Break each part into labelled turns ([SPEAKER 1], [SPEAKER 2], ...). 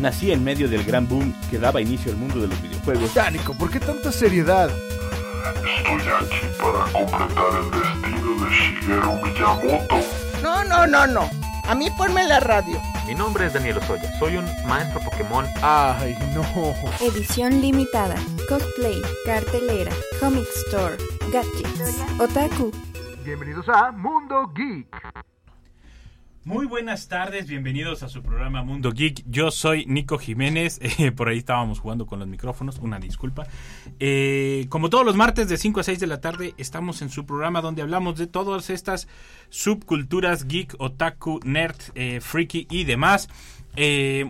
[SPEAKER 1] Nací en medio del gran boom que daba inicio al mundo de los videojuegos.
[SPEAKER 2] Dánico, ¿por qué tanta seriedad?
[SPEAKER 3] Estoy aquí para completar el destino de Shigeru Miyamoto.
[SPEAKER 4] No, no, no, no. A mí ponme la radio.
[SPEAKER 5] Mi nombre es Daniel Osoya. Soy un maestro Pokémon.
[SPEAKER 2] Ay, no.
[SPEAKER 6] Edición limitada, cosplay, cartelera, comic store, gadgets, otaku.
[SPEAKER 2] Bienvenidos a Mundo Geek.
[SPEAKER 7] Muy buenas tardes, bienvenidos a su programa Mundo Geek. Yo soy Nico Jiménez, eh, por ahí estábamos jugando con los micrófonos, una disculpa. Eh, como todos los martes de 5 a 6 de la tarde, estamos en su programa donde hablamos de todas estas subculturas geek, otaku, nerd, eh, freaky y demás.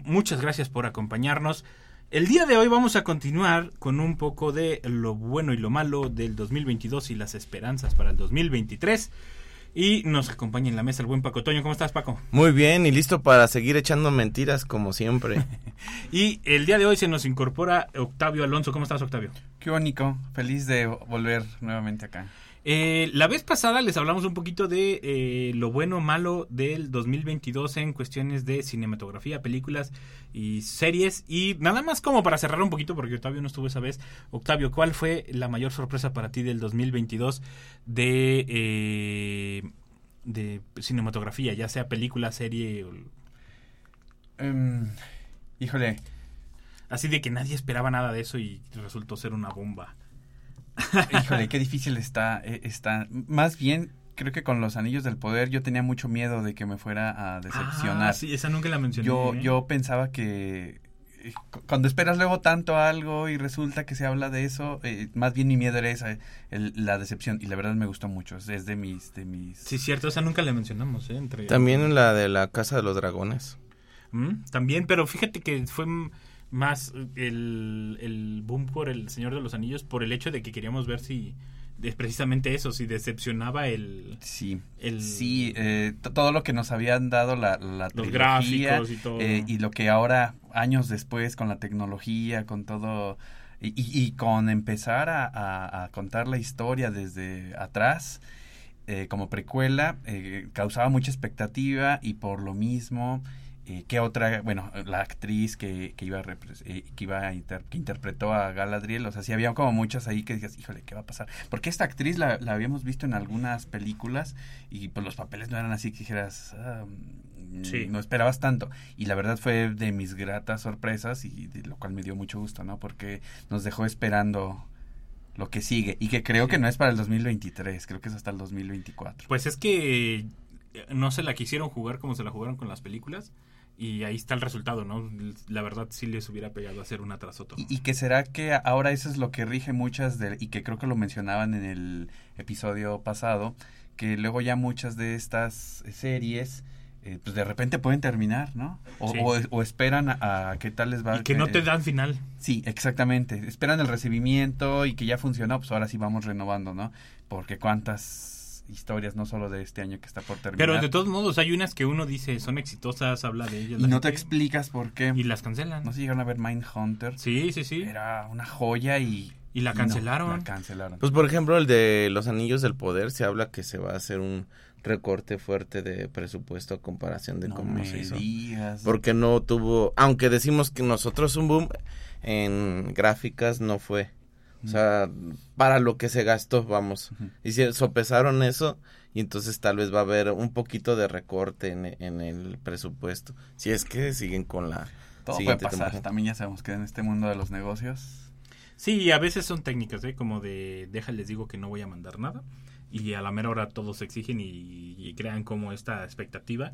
[SPEAKER 7] Muchas gracias por acompañarnos. El día de hoy vamos a continuar con un poco de lo bueno y lo malo del 2022 y las esperanzas para el 2023. Y nos acompaña en la mesa el buen Paco Toño. ¿Cómo estás, Paco?
[SPEAKER 8] Muy bien, y listo para seguir echando mentiras como siempre.
[SPEAKER 7] Y el día de hoy se nos incorpora Octavio Alonso. ¿Cómo estás, Octavio?
[SPEAKER 9] Qué bonito, feliz de volver nuevamente acá.
[SPEAKER 7] Eh, la vez pasada les hablamos un poquito de eh, lo bueno o malo del 2022 en cuestiones de cinematografía, películas y series. Y nada más como para cerrar un poquito, porque Octavio no estuvo esa vez. Octavio, ¿cuál fue la mayor sorpresa para ti del 2022 de, eh, de cinematografía, ya sea película, serie? o-
[SPEAKER 9] Em, híjole,
[SPEAKER 7] Así de que nadie esperaba nada de eso y resultó ser una bomba.
[SPEAKER 9] híjole, qué difícil está, eh, está. Más bien, creo que con los anillos del poder yo tenía mucho miedo de que me fuera a decepcionar.
[SPEAKER 7] Ah, sí, esa nunca la mencioné.
[SPEAKER 9] yo,
[SPEAKER 7] ¿eh?
[SPEAKER 9] yo pensaba que eh, cu- cuando esperas luego tanto algo y resulta que se habla de eso, eh, más bien mi miedo era esa, el- la decepción. Y la verdad me gustó mucho, es de mis, de mis.
[SPEAKER 7] Sí, cierto, esa nunca la mencionamos, ¿eh? Entre...
[SPEAKER 8] También la de la Casa de los Dragones.
[SPEAKER 7] Mm, También, pero fíjate que fue más el, el boom por el Señor de los Anillos por el hecho de que queríamos ver si es precisamente eso, si decepcionaba el...
[SPEAKER 9] Sí,
[SPEAKER 7] El-
[SPEAKER 9] sí, eh, todo lo que nos habían dado la, la
[SPEAKER 7] Los
[SPEAKER 9] trilogía,
[SPEAKER 7] gráficos y todo.
[SPEAKER 9] eh, y lo que ahora, años después, con la tecnología, con todo, y, y- con empezar a, a- a contar la historia desde atrás, eh, como precuela, eh, causaba mucha expectativa y por lo mismo... Eh, ¿Qué otra? Bueno, la actriz que, que iba a eh, que iba a inter- que interpretó a Galadriel, o sea, sí había como muchas ahí que decías, híjole, ¿qué va a pasar? Porque esta actriz la, la habíamos visto en algunas películas y pues los papeles no eran así que dijeras, ah, mm,
[SPEAKER 7] Sí.
[SPEAKER 9] no esperabas tanto. Y la verdad fue de mis gratas sorpresas y de lo cual me dio mucho gusto, ¿no? Porque nos dejó esperando lo que sigue y que creo que no es para el 2023, creo que es hasta el 2024.
[SPEAKER 7] Pues es que eh, no se la quisieron jugar como se la jugaron con las películas y ahí está el resultado, ¿no? La verdad sí les hubiera pegado a hacer una tras otra.
[SPEAKER 9] Y, y que será que ahora eso es lo que rige muchas de, y que creo que lo mencionaban en el episodio pasado, que luego ya muchas de estas series eh, pues de repente pueden terminar, ¿no? O,
[SPEAKER 7] Sí.
[SPEAKER 9] o- o esperan a, a qué tal les va.
[SPEAKER 7] Y que no te dan final.
[SPEAKER 9] Sí, exactamente. Esperan el recibimiento y que ya funcionó, pues ahora sí vamos renovando, ¿no? Porque cuántas historias, no solo de este año que está por terminar.
[SPEAKER 7] Pero de todos modos hay unas que uno dice son exitosas, habla de ellas.
[SPEAKER 9] y no te explicas por qué.
[SPEAKER 7] Y las cancelan.
[SPEAKER 9] No se llegaron a ver Mindhunter.
[SPEAKER 7] Sí, sí, sí.
[SPEAKER 9] Era una joya y...
[SPEAKER 7] Y la
[SPEAKER 9] no,
[SPEAKER 7] cancelaron.
[SPEAKER 9] la cancelaron.
[SPEAKER 8] Pues por ejemplo, el de los Anillos del Poder se habla que se va a hacer un recorte fuerte de presupuesto a comparación de
[SPEAKER 9] no
[SPEAKER 8] cómo
[SPEAKER 9] me
[SPEAKER 8] se hizo.
[SPEAKER 9] digas.
[SPEAKER 8] Porque no tuvo, aunque decimos que nosotros un boom en gráficas no fue. O sea, para lo que se gastó, vamos. Y si sopesaron eso y entonces tal vez va a haber un poquito de recorte en, en el presupuesto. Si es que siguen con la
[SPEAKER 9] Todo puede
[SPEAKER 8] siguiente
[SPEAKER 9] pasar.
[SPEAKER 8] temporada.
[SPEAKER 9] También ya sabemos que en este mundo de los negocios...
[SPEAKER 7] Sí, a veces son técnicas, ¿eh? Como de, déjales digo que no voy a mandar nada. Y a la mera hora todos exigen y, y crean como esta expectativa.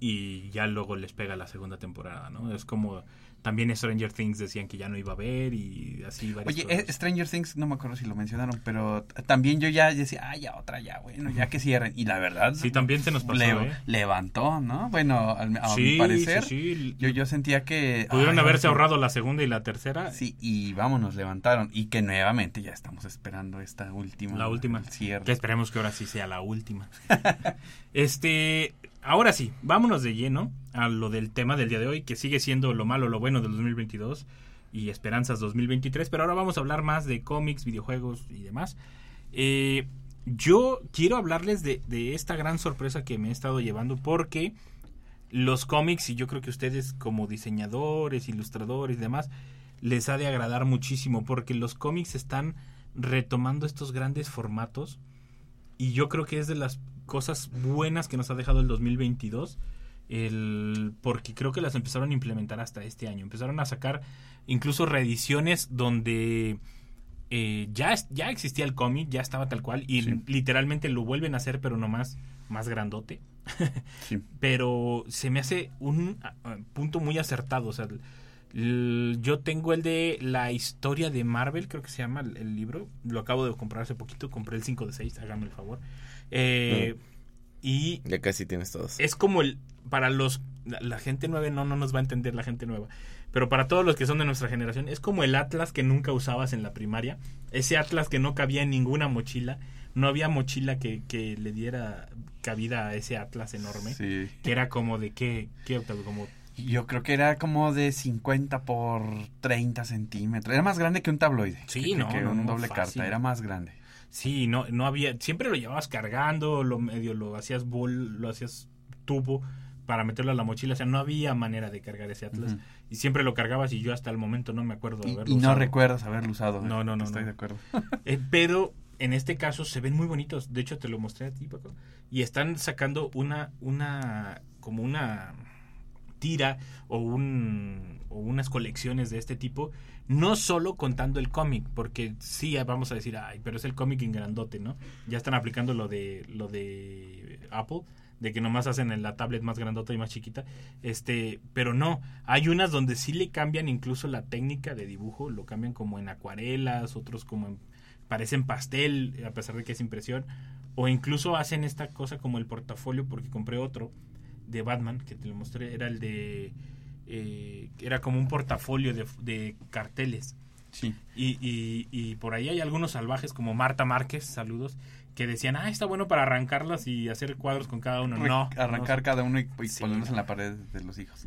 [SPEAKER 7] Y ya luego les pega la segunda temporada, ¿no? Es como, también Stranger Things decían que ya no iba a ver y así varias
[SPEAKER 9] Oye,
[SPEAKER 7] cosas.
[SPEAKER 9] eh, Stranger Things, no me acuerdo si lo mencionaron, pero también yo ya decía, ah, ya otra, ya, bueno, ya que cierren. Y la verdad...
[SPEAKER 7] Sí, también se nos pasó,
[SPEAKER 9] le-
[SPEAKER 7] ¿eh?
[SPEAKER 9] Levantó, ¿no? Bueno, al- a
[SPEAKER 7] Sí,
[SPEAKER 9] mi parecer,
[SPEAKER 7] sí, sí.
[SPEAKER 9] Yo, yo sentía que...
[SPEAKER 7] Pudieron
[SPEAKER 9] ay,
[SPEAKER 7] haberse ahorrado la segunda y la tercera.
[SPEAKER 9] Sí, y vámonos, levantaron. Y que nuevamente ya estamos esperando esta última.
[SPEAKER 7] La última.
[SPEAKER 9] cierre.
[SPEAKER 7] Que esperemos que ahora sí sea la última. este, ahora sí, vámonos de lleno a lo del tema del día de hoy, que sigue siendo lo malo, lo bueno del 2022 y esperanzas 2023, pero ahora vamos a hablar más de cómics, videojuegos y demás. Eh, yo quiero hablarles de, de esta gran sorpresa que me he estado llevando porque los cómics, y yo creo que ustedes como diseñadores, ilustradores y demás, les ha de agradar muchísimo porque los cómics están retomando estos grandes formatos y yo creo que es de las cosas buenas que nos ha dejado el 2022 el porque creo que las empezaron a implementar hasta este año empezaron a sacar incluso reediciones donde eh, ya, ya existía el cómic, ya estaba tal cual, y
[SPEAKER 9] Sí.
[SPEAKER 7] literalmente lo vuelven a hacer, pero nomás más grandote.
[SPEAKER 9] Sí.
[SPEAKER 7] Pero se me hace un ah, ah, punto muy acertado. O sea, yo tengo el de la historia de Marvel, creo que se llama el, el libro. Lo acabo de comprar hace poquito, compré el 5 de 6, hágame el favor. Eh, Y
[SPEAKER 8] Ya casi tienes todos.
[SPEAKER 7] es como el para los la, la gente nueva no no nos va a entender la gente nueva pero para todos los que son de nuestra generación es como el atlas que nunca usabas en la primaria ese atlas que no cabía en ninguna mochila no había mochila que, que le diera cabida a ese atlas enorme
[SPEAKER 9] Sí.
[SPEAKER 7] que era como de qué qué Octavio? como
[SPEAKER 9] Yo creo que era como de 50 por 30 centímetros. Era más grande que un tabloide.
[SPEAKER 7] Sí,
[SPEAKER 9] que,
[SPEAKER 7] no,
[SPEAKER 9] que un
[SPEAKER 7] no,
[SPEAKER 9] doble
[SPEAKER 7] fácil.
[SPEAKER 9] carta. Era más grande.
[SPEAKER 7] sí no no había siempre lo llevabas cargando lo medio lo hacías bol lo hacías tubo para meterlo a la mochila o sea no había manera de cargar ese atlas y siempre lo cargabas y yo hasta el momento no me acuerdo de
[SPEAKER 9] Y,
[SPEAKER 7] haberlo
[SPEAKER 9] y no
[SPEAKER 7] usado.
[SPEAKER 9] recuerdas haberlo usado.
[SPEAKER 7] No, no, no,
[SPEAKER 9] Estoy
[SPEAKER 7] no.
[SPEAKER 9] de acuerdo.
[SPEAKER 7] Eh, pero en este caso se ven muy bonitos. De hecho, te lo mostré a ti, Paco. Y están sacando una, una, como una tira o, un, o unas colecciones de este tipo. No solo contando el cómic, porque sí vamos a decir, ay, pero es el cómic en grandote, ¿no? Ya están aplicando lo de, lo de Apple, de que nomás hacen en la tablet más grandota y más chiquita. Este, pero no, hay unas donde sí le cambian incluso la técnica de dibujo, lo cambian como en acuarelas, otros como en, parecen pastel, a pesar de que es impresión, o incluso hacen esta cosa como el portafolio, porque compré otro de Batman, que te lo mostré, era el de, eh, era como un portafolio de, de carteles.
[SPEAKER 9] Sí.
[SPEAKER 7] Y, y, y por ahí hay algunos salvajes como Marta Márquez, saludos, que decían, ah, está bueno para arrancarlas y hacer cuadros con cada uno. No.
[SPEAKER 9] Arrancar
[SPEAKER 7] no.
[SPEAKER 9] cada uno y, y
[SPEAKER 7] Sí,
[SPEAKER 9] ponerlos
[SPEAKER 7] no.
[SPEAKER 9] en la pared de los hijos.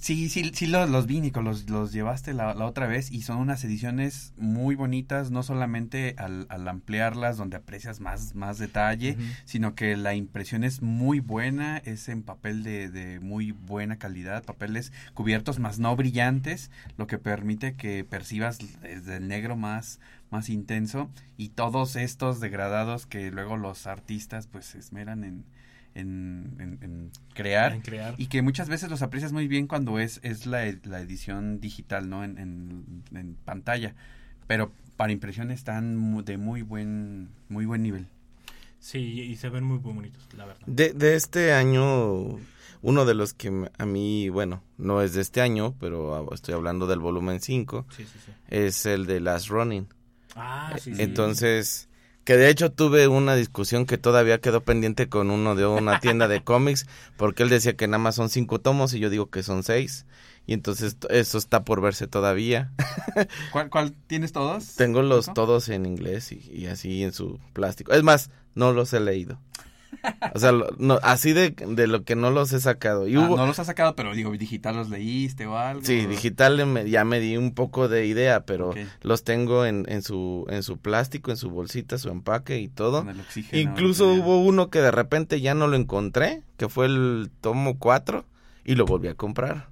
[SPEAKER 9] Sí, sí, sí los, los vi, Nico, los, los llevaste la, la otra vez y son unas ediciones muy bonitas, no solamente al, al ampliarlas donde aprecias más, más detalle, sino que la impresión es muy buena, es en papel de, de muy buena calidad, papeles cubiertos más no brillantes, lo que permite que percibas desde el negro más, más intenso y todos estos degradados que luego los artistas pues se esmeran en, en, en- en crear
[SPEAKER 7] En crear.
[SPEAKER 9] y que muchas veces los aprecias muy bien cuando es, es la, la edición digital, ¿no? En, en- en pantalla. Pero para impresión están mu- de muy buen, muy buen nivel.
[SPEAKER 7] Sí, y se ven muy bonitos, la verdad.
[SPEAKER 8] De, de este año, uno de los que a mí, bueno, no es de este año, pero estoy hablando del volumen 5,
[SPEAKER 7] Sí, sí, sí.
[SPEAKER 8] es el de Last Running.
[SPEAKER 7] Ah, sí, sí.
[SPEAKER 8] Entonces, que de hecho tuve una discusión que todavía quedó pendiente con uno de una tienda de cómics, porque él decía que nada más son cinco tomos y yo digo que son seis. Y entonces eso está por verse todavía.
[SPEAKER 9] ¿Cuál, cuál tienes todos?
[SPEAKER 8] Tengo los todos en inglés y, y así en su plástico. Es más, no los he leído. O sea, no, así de, de lo que no los he sacado. Y
[SPEAKER 9] Ah,
[SPEAKER 8] hubo,
[SPEAKER 9] no los has sacado, pero digo, digital los leíste o algo.
[SPEAKER 8] Sí, digital me- ya me di un poco de idea, pero los tengo en, en su en su plástico, en su bolsita, su empaque y todo. Incluso hubo uno que de repente ya no lo encontré, que fue el tomo 4 y lo volví a comprar.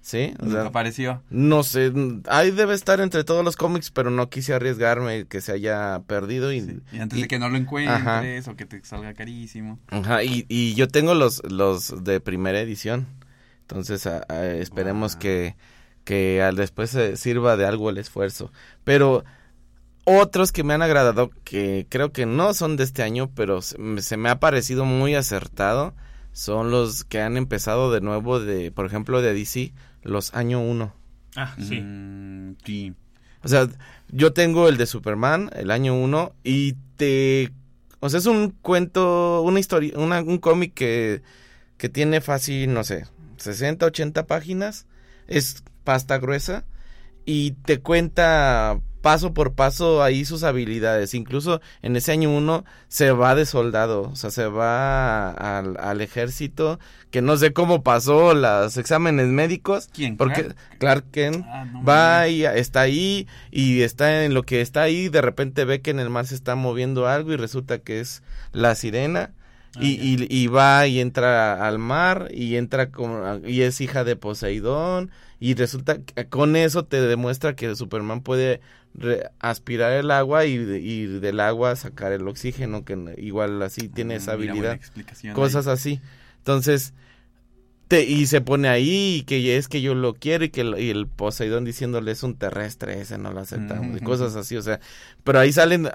[SPEAKER 8] ¿Sí? O
[SPEAKER 9] Nunca
[SPEAKER 8] sea,
[SPEAKER 9] apareció.
[SPEAKER 8] no sé, ahí debe estar entre todos los cómics, pero no quise arriesgarme que se haya perdido y
[SPEAKER 9] Sí. Y antes
[SPEAKER 8] y-
[SPEAKER 9] de que no lo encuentres o que te salga carísimo.
[SPEAKER 8] Ajá, y, y yo tengo los, los de primera edición. Entonces, a- a- esperemos
[SPEAKER 9] Wow.
[SPEAKER 8] que, que al después se sirva de algo el esfuerzo. Pero otros que me han agradado, que creo que no son de este año, pero se, me- se me ha parecido muy acertado, son los que han empezado de nuevo, de por ejemplo, de DC, los año 1.
[SPEAKER 7] Ah, sí.
[SPEAKER 9] Mm, sí.
[SPEAKER 8] O sea, yo tengo el de Superman, el año 1, y te... O sea, es un cuento, una historia, una- un cómic que, que tiene fácil, no sé, 60, 80 páginas, es pasta gruesa, y te cuenta paso por paso ahí sus habilidades. Incluso en ese año 1 se va de soldado, o sea, se va al, al ejército, que no sé cómo pasó los exámenes médicos.
[SPEAKER 9] ¿Quién?
[SPEAKER 8] Porque
[SPEAKER 9] Clark?
[SPEAKER 8] Clark Kent
[SPEAKER 9] Ah, no
[SPEAKER 8] va y está ahí y está en lo que está ahí, de repente ve que en el mar se está moviendo algo y resulta que es la sirena
[SPEAKER 7] Ah,
[SPEAKER 8] y,
[SPEAKER 7] ya.
[SPEAKER 8] y, y va y entra al mar y entra con, y es hija de Poseidón y resulta que con eso te demuestra que Superman puede re- aspirar el agua y, de- y del agua sacar el oxígeno que igual así tiene esa
[SPEAKER 9] Ah, mira, buena
[SPEAKER 8] habilidad cosas
[SPEAKER 9] ahí.
[SPEAKER 8] así entonces te, y se pone ahí y que es que yo lo quiero y que el, y el Poseidón diciéndole es un terrestre ese no lo aceptamos y
[SPEAKER 9] Ujú.
[SPEAKER 8] cosas así o sea pero ahí salen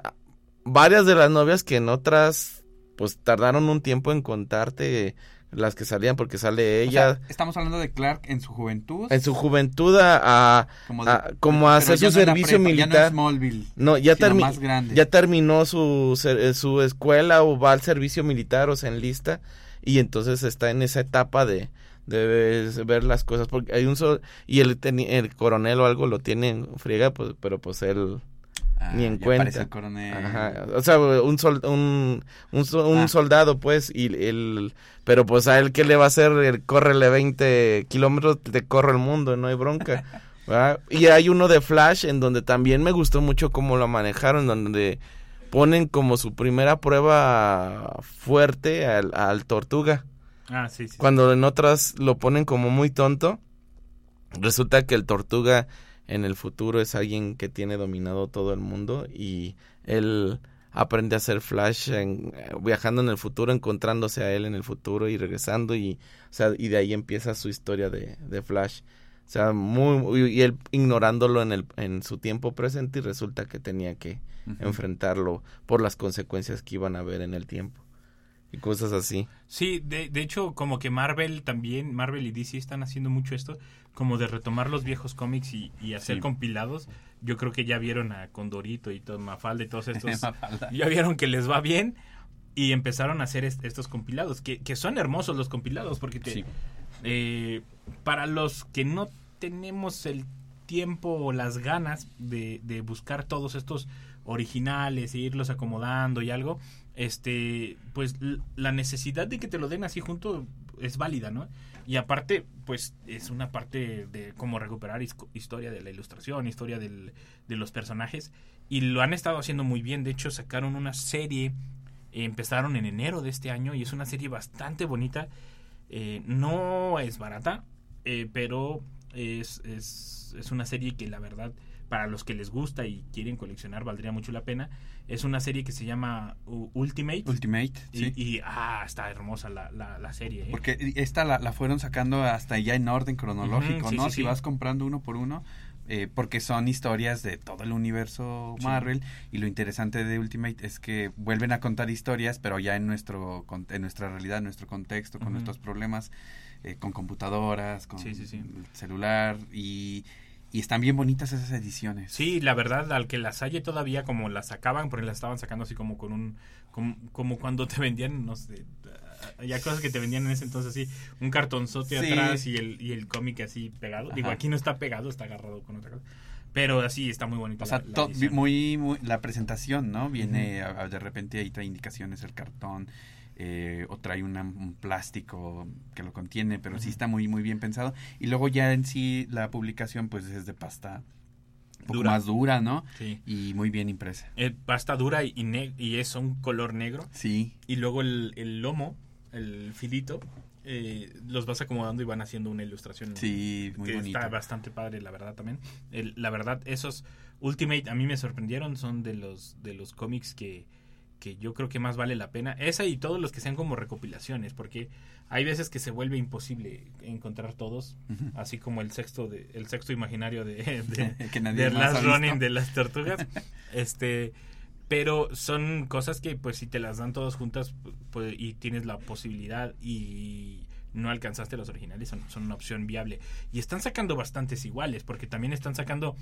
[SPEAKER 8] varias de las novias que en otras pues tardaron un tiempo en contarte las que salían porque sale
[SPEAKER 9] O
[SPEAKER 8] ella.
[SPEAKER 9] sea, estamos hablando de Clark en su juventud.
[SPEAKER 8] en su juventud a, a-
[SPEAKER 9] como, de-
[SPEAKER 8] a- como a
[SPEAKER 9] pero
[SPEAKER 8] hacer su
[SPEAKER 9] no
[SPEAKER 8] servicio
[SPEAKER 9] prepa,
[SPEAKER 8] militar
[SPEAKER 9] Ya no es
[SPEAKER 8] no, ya, termi-
[SPEAKER 9] más
[SPEAKER 8] ya terminó su, eh, su escuela o va al servicio militar o se enlista y entonces está en esa etapa de, de ver las cosas porque hay un sol y el, el coronel o algo lo tiene en friega pues, pero pues él
[SPEAKER 9] Ah,
[SPEAKER 8] ni en
[SPEAKER 9] ya
[SPEAKER 8] cuenta.
[SPEAKER 9] aparece el coronel.
[SPEAKER 8] Ajá, o sea, un, sol- un, un,
[SPEAKER 9] Ah.
[SPEAKER 8] soldado, pues, y el, pero pues a él, ¿qué le va a hacer? El, córrele 20 kilómetros, te corre el mundo, no hay bronca. ¿verdad? Y hay uno de Flash en donde también me gustó mucho cómo lo manejaron, donde ponen como su primera prueba fuerte al, al Tortuga.
[SPEAKER 7] Ah, sí, sí.
[SPEAKER 8] Cuando en otras lo ponen como muy tonto, resulta que el Tortuga en el futuro es alguien que tiene dominado todo el mundo y él aprende a hacer Flash en- eh, viajando en el futuro, encontrándose a él en el futuro y regresando y, o sea, y de ahí empieza su historia de, de Flash. O sea, muy, y él ignorándolo en, el, en su tiempo presente y resulta que tenía que enfrentarlo por las consecuencias que iban a haber en el tiempo. Y cosas así.
[SPEAKER 7] Sí, de, de hecho, como que Marvel también, Marvel y DC están haciendo mucho esto, como de retomar los viejos cómics y, y hacer
[SPEAKER 9] Sí.
[SPEAKER 7] compilados. Yo creo que ya vieron a Condorito y todo, Mafalda y todos estos. Ya vieron que les va bien y empezaron a hacer est- estos compilados, que, que son hermosos los compilados, porque te,
[SPEAKER 9] Sí.
[SPEAKER 7] eh, para los que no tenemos el tiempo o las ganas de, de buscar todos estos originales e irlos acomodando y algo, este, pues la necesidad de que te lo den así junto es válida, ¿no? Y aparte, pues es una parte de cómo recuperar his- historia de la ilustración, historia del- de los personajes, y lo han estado haciendo muy bien. De hecho, sacaron una serie, empezaron en enero de este año, y es una serie bastante bonita. Eh, no es barata, eh, pero es, es, es una serie que la verdad, para los que les gusta y quieren coleccionar, valdría mucho la pena. Es una serie que se llama U- Ultimate.
[SPEAKER 9] Ultimate,
[SPEAKER 7] y,
[SPEAKER 9] sí.
[SPEAKER 7] y, ah, está hermosa la, la, la serie. ¿eh?
[SPEAKER 9] Porque esta la, la fueron sacando hasta ya en orden cronológico,
[SPEAKER 7] sí,
[SPEAKER 9] ¿no?
[SPEAKER 7] sí,
[SPEAKER 9] si
[SPEAKER 7] sí.
[SPEAKER 9] vas comprando uno por uno, eh, porque son historias de todo el universo
[SPEAKER 7] Sí.
[SPEAKER 9] Marvel y lo interesante de Ultimate es que vuelven a contar historias, pero ya en nuestro en nuestra realidad, en nuestro contexto, con nuestros problemas, eh, con computadoras, con
[SPEAKER 7] Sí, sí, sí.
[SPEAKER 9] el celular y, y están bien bonitas esas ediciones.
[SPEAKER 7] Sí, la verdad, al que las haya todavía como las sacaban, porque las estaban sacando así como con un... Como, como cuando te vendían, no sé, ya cosas que te vendían en ese entonces así, un cartonzote
[SPEAKER 9] Sí.
[SPEAKER 7] atrás y el, y el cómic así pegado. Digo,
[SPEAKER 9] Ajá.
[SPEAKER 7] aquí no está pegado, está agarrado con otra cosa. Pero así está muy bonito.
[SPEAKER 9] O sea,
[SPEAKER 7] la-
[SPEAKER 9] muy, muy- la presentación, ¿no? Viene, a- a- de repente ahí trae indicaciones el cartón, eh, o trae una- un plástico que lo contiene, pero sí
[SPEAKER 7] Ujú.
[SPEAKER 9] está muy, muy bien pensado. Y luego ya en sí la publicación, pues es de pasta un poco
[SPEAKER 7] Dura.
[SPEAKER 9] más dura, ¿no?
[SPEAKER 7] Sí.
[SPEAKER 9] Y muy bien impresa.
[SPEAKER 7] Eh, pasta dura y, y, es un color negro.
[SPEAKER 9] Sí.
[SPEAKER 7] Y luego el, el lomo, el filito, eh, los vas acomodando y van haciendo una ilustración.
[SPEAKER 9] Sí, muy
[SPEAKER 7] que
[SPEAKER 9] bonito.
[SPEAKER 7] está bastante padre, la verdad también. El- la verdad, esos Ultimate a mí me sorprendieron, son de los de los cómics que, que yo creo que más vale la pena. Esa y todos los que sean como recopilaciones, porque hay veces que se vuelve imposible encontrar todos, así como el sexto de el sexto imaginario de, de,
[SPEAKER 9] que nadie
[SPEAKER 7] de
[SPEAKER 9] más
[SPEAKER 7] Last. Running de las tortugas. este, pero son cosas que pues si te las dan todas juntas pues, y tienes la posibilidad y no alcanzaste los originales son, son una opción viable y están sacando bastantes iguales porque también están sacando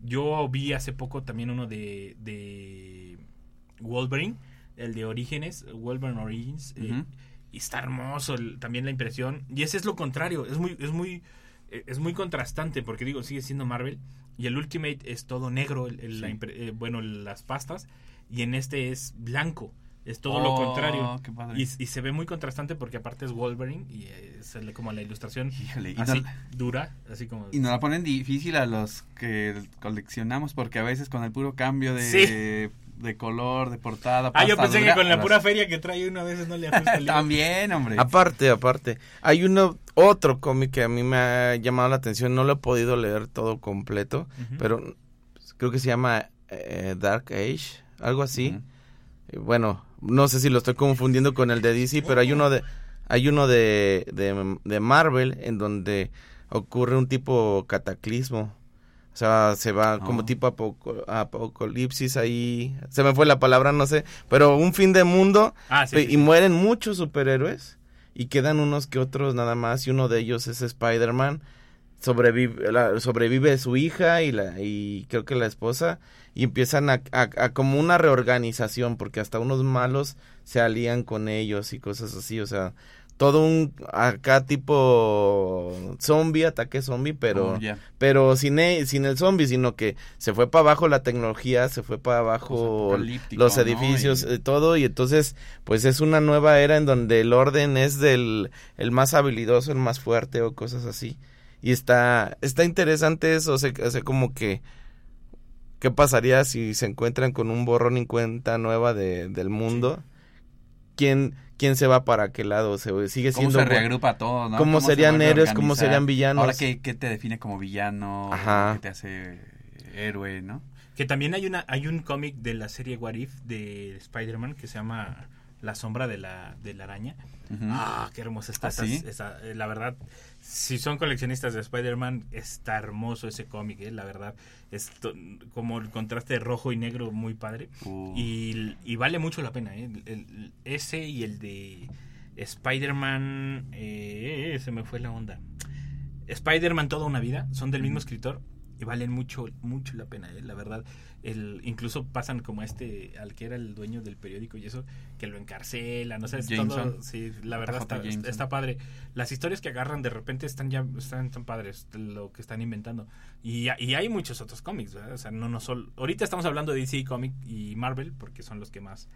[SPEAKER 7] yo vi hace poco también uno de, de Wolverine el de Orígenes Wolverine Origins eh, y está hermoso el- también la impresión. Y ese es lo contrario es muy es muy eh, es muy contrastante porque digo sigue siendo Marvel y el Ultimate es todo negro el- el- la
[SPEAKER 9] Sí.
[SPEAKER 7] impre- eh, bueno las pastas y en este es blanco es todo lo
[SPEAKER 9] Oh,
[SPEAKER 7] contrario. y, y se ve muy contrastante porque aparte es Wolverine y le como la ilustración
[SPEAKER 9] Híjole,
[SPEAKER 7] así
[SPEAKER 9] no-
[SPEAKER 7] dura así como
[SPEAKER 9] Y nos la ponen difícil a los que coleccionamos porque a veces con el puro cambio de
[SPEAKER 7] Sí.
[SPEAKER 9] De color, de portada.
[SPEAKER 7] Ah, yo pensé que con la pura
[SPEAKER 9] las-
[SPEAKER 7] feria que trae uno a veces no le ajusta el.
[SPEAKER 9] También, hombre.
[SPEAKER 8] Aparte, aparte. Hay uno, otro cómic que a mí me ha llamado la atención. No lo he podido leer todo completo, pero creo que se llama eh, Dark Age, algo así. Eh, Bueno, no sé si lo estoy confundiendo con el de DC, pero hay uno de hay uno de, de, de Marvel en donde ocurre un tipo cataclismo. O sea, se va como
[SPEAKER 9] Oh.
[SPEAKER 8] tipo apoco- apocalipsis ahí. Se me fue la palabra, no sé. Pero un fin de mundo
[SPEAKER 7] Ah, sí,
[SPEAKER 8] y
[SPEAKER 7] sí.
[SPEAKER 8] mueren muchos superhéroes y quedan unos que otros nada más y uno de ellos es Spider-Man. Sobrevive, la- sobrevive su hija y, la, y creo que la esposa y empiezan a, a- a como una reorganización porque hasta unos malos se alían con ellos y cosas así, o sea, todo un acá tipo zombie, ataque zombie, pero
[SPEAKER 9] Oh,
[SPEAKER 8] pero sin e- sin el zombie, sino que se fue para abajo la tecnología, se fue para abajo
[SPEAKER 9] Posapocalíptico,
[SPEAKER 8] los
[SPEAKER 9] ¿no?
[SPEAKER 8] edificios,
[SPEAKER 9] Y-
[SPEAKER 8] eh, todo y entonces pues es una nueva era en donde el orden es del el más habilidoso, el más fuerte o cosas así. Y está está interesante eso, o sea, o sea, como que qué pasaría si se encuentran con un borrón y cuenta nueva de, del mundo. ¿Quién quién se va para qué lado? Se sigue
[SPEAKER 9] ¿Cómo
[SPEAKER 8] siendo
[SPEAKER 9] se
[SPEAKER 8] bu-
[SPEAKER 9] reagrupa todo, no?
[SPEAKER 8] ¿Cómo
[SPEAKER 9] se
[SPEAKER 8] serían
[SPEAKER 9] a
[SPEAKER 8] héroes? ¿Cómo serían villanos?
[SPEAKER 9] Ahora, ¿qué, qué te define como villano?
[SPEAKER 8] Ajá.
[SPEAKER 9] ¿Qué te hace héroe, no?
[SPEAKER 7] Que también hay una hay un cómic de la serie What If de Spider-Man que se llama La sombra de la, de la araña. Ah, qué hermosa está.
[SPEAKER 9] ¿Ah,
[SPEAKER 7] esa-
[SPEAKER 9] sí?
[SPEAKER 7] eh, la verdad, si son coleccionistas de Spider-Man, está hermoso ese cómic, eh, la verdad. Es to- como el contraste rojo y negro muy padre.
[SPEAKER 9] Uh.
[SPEAKER 7] Y, y vale mucho la pena, ¿eh? El- el- ese y el de Spider-Man. eh, se me fue la onda. Spider-Man Toda una vida son del mismo escritor y valen mucho, mucho la pena, ¿eh? la verdad. El, incluso pasan como a este, al que era el dueño del periódico y eso, que lo encarcelan, no sé, es todo.
[SPEAKER 9] Jameson.
[SPEAKER 7] Sí, la verdad está,
[SPEAKER 9] Jameson.
[SPEAKER 7] está padre. Las historias que agarran de repente están ya están tan padres, lo que están inventando. Y, y hay muchos otros cómics, ¿verdad? O sea, no, no solo. Ahorita estamos hablando de DC Comic y Marvel, porque son los que más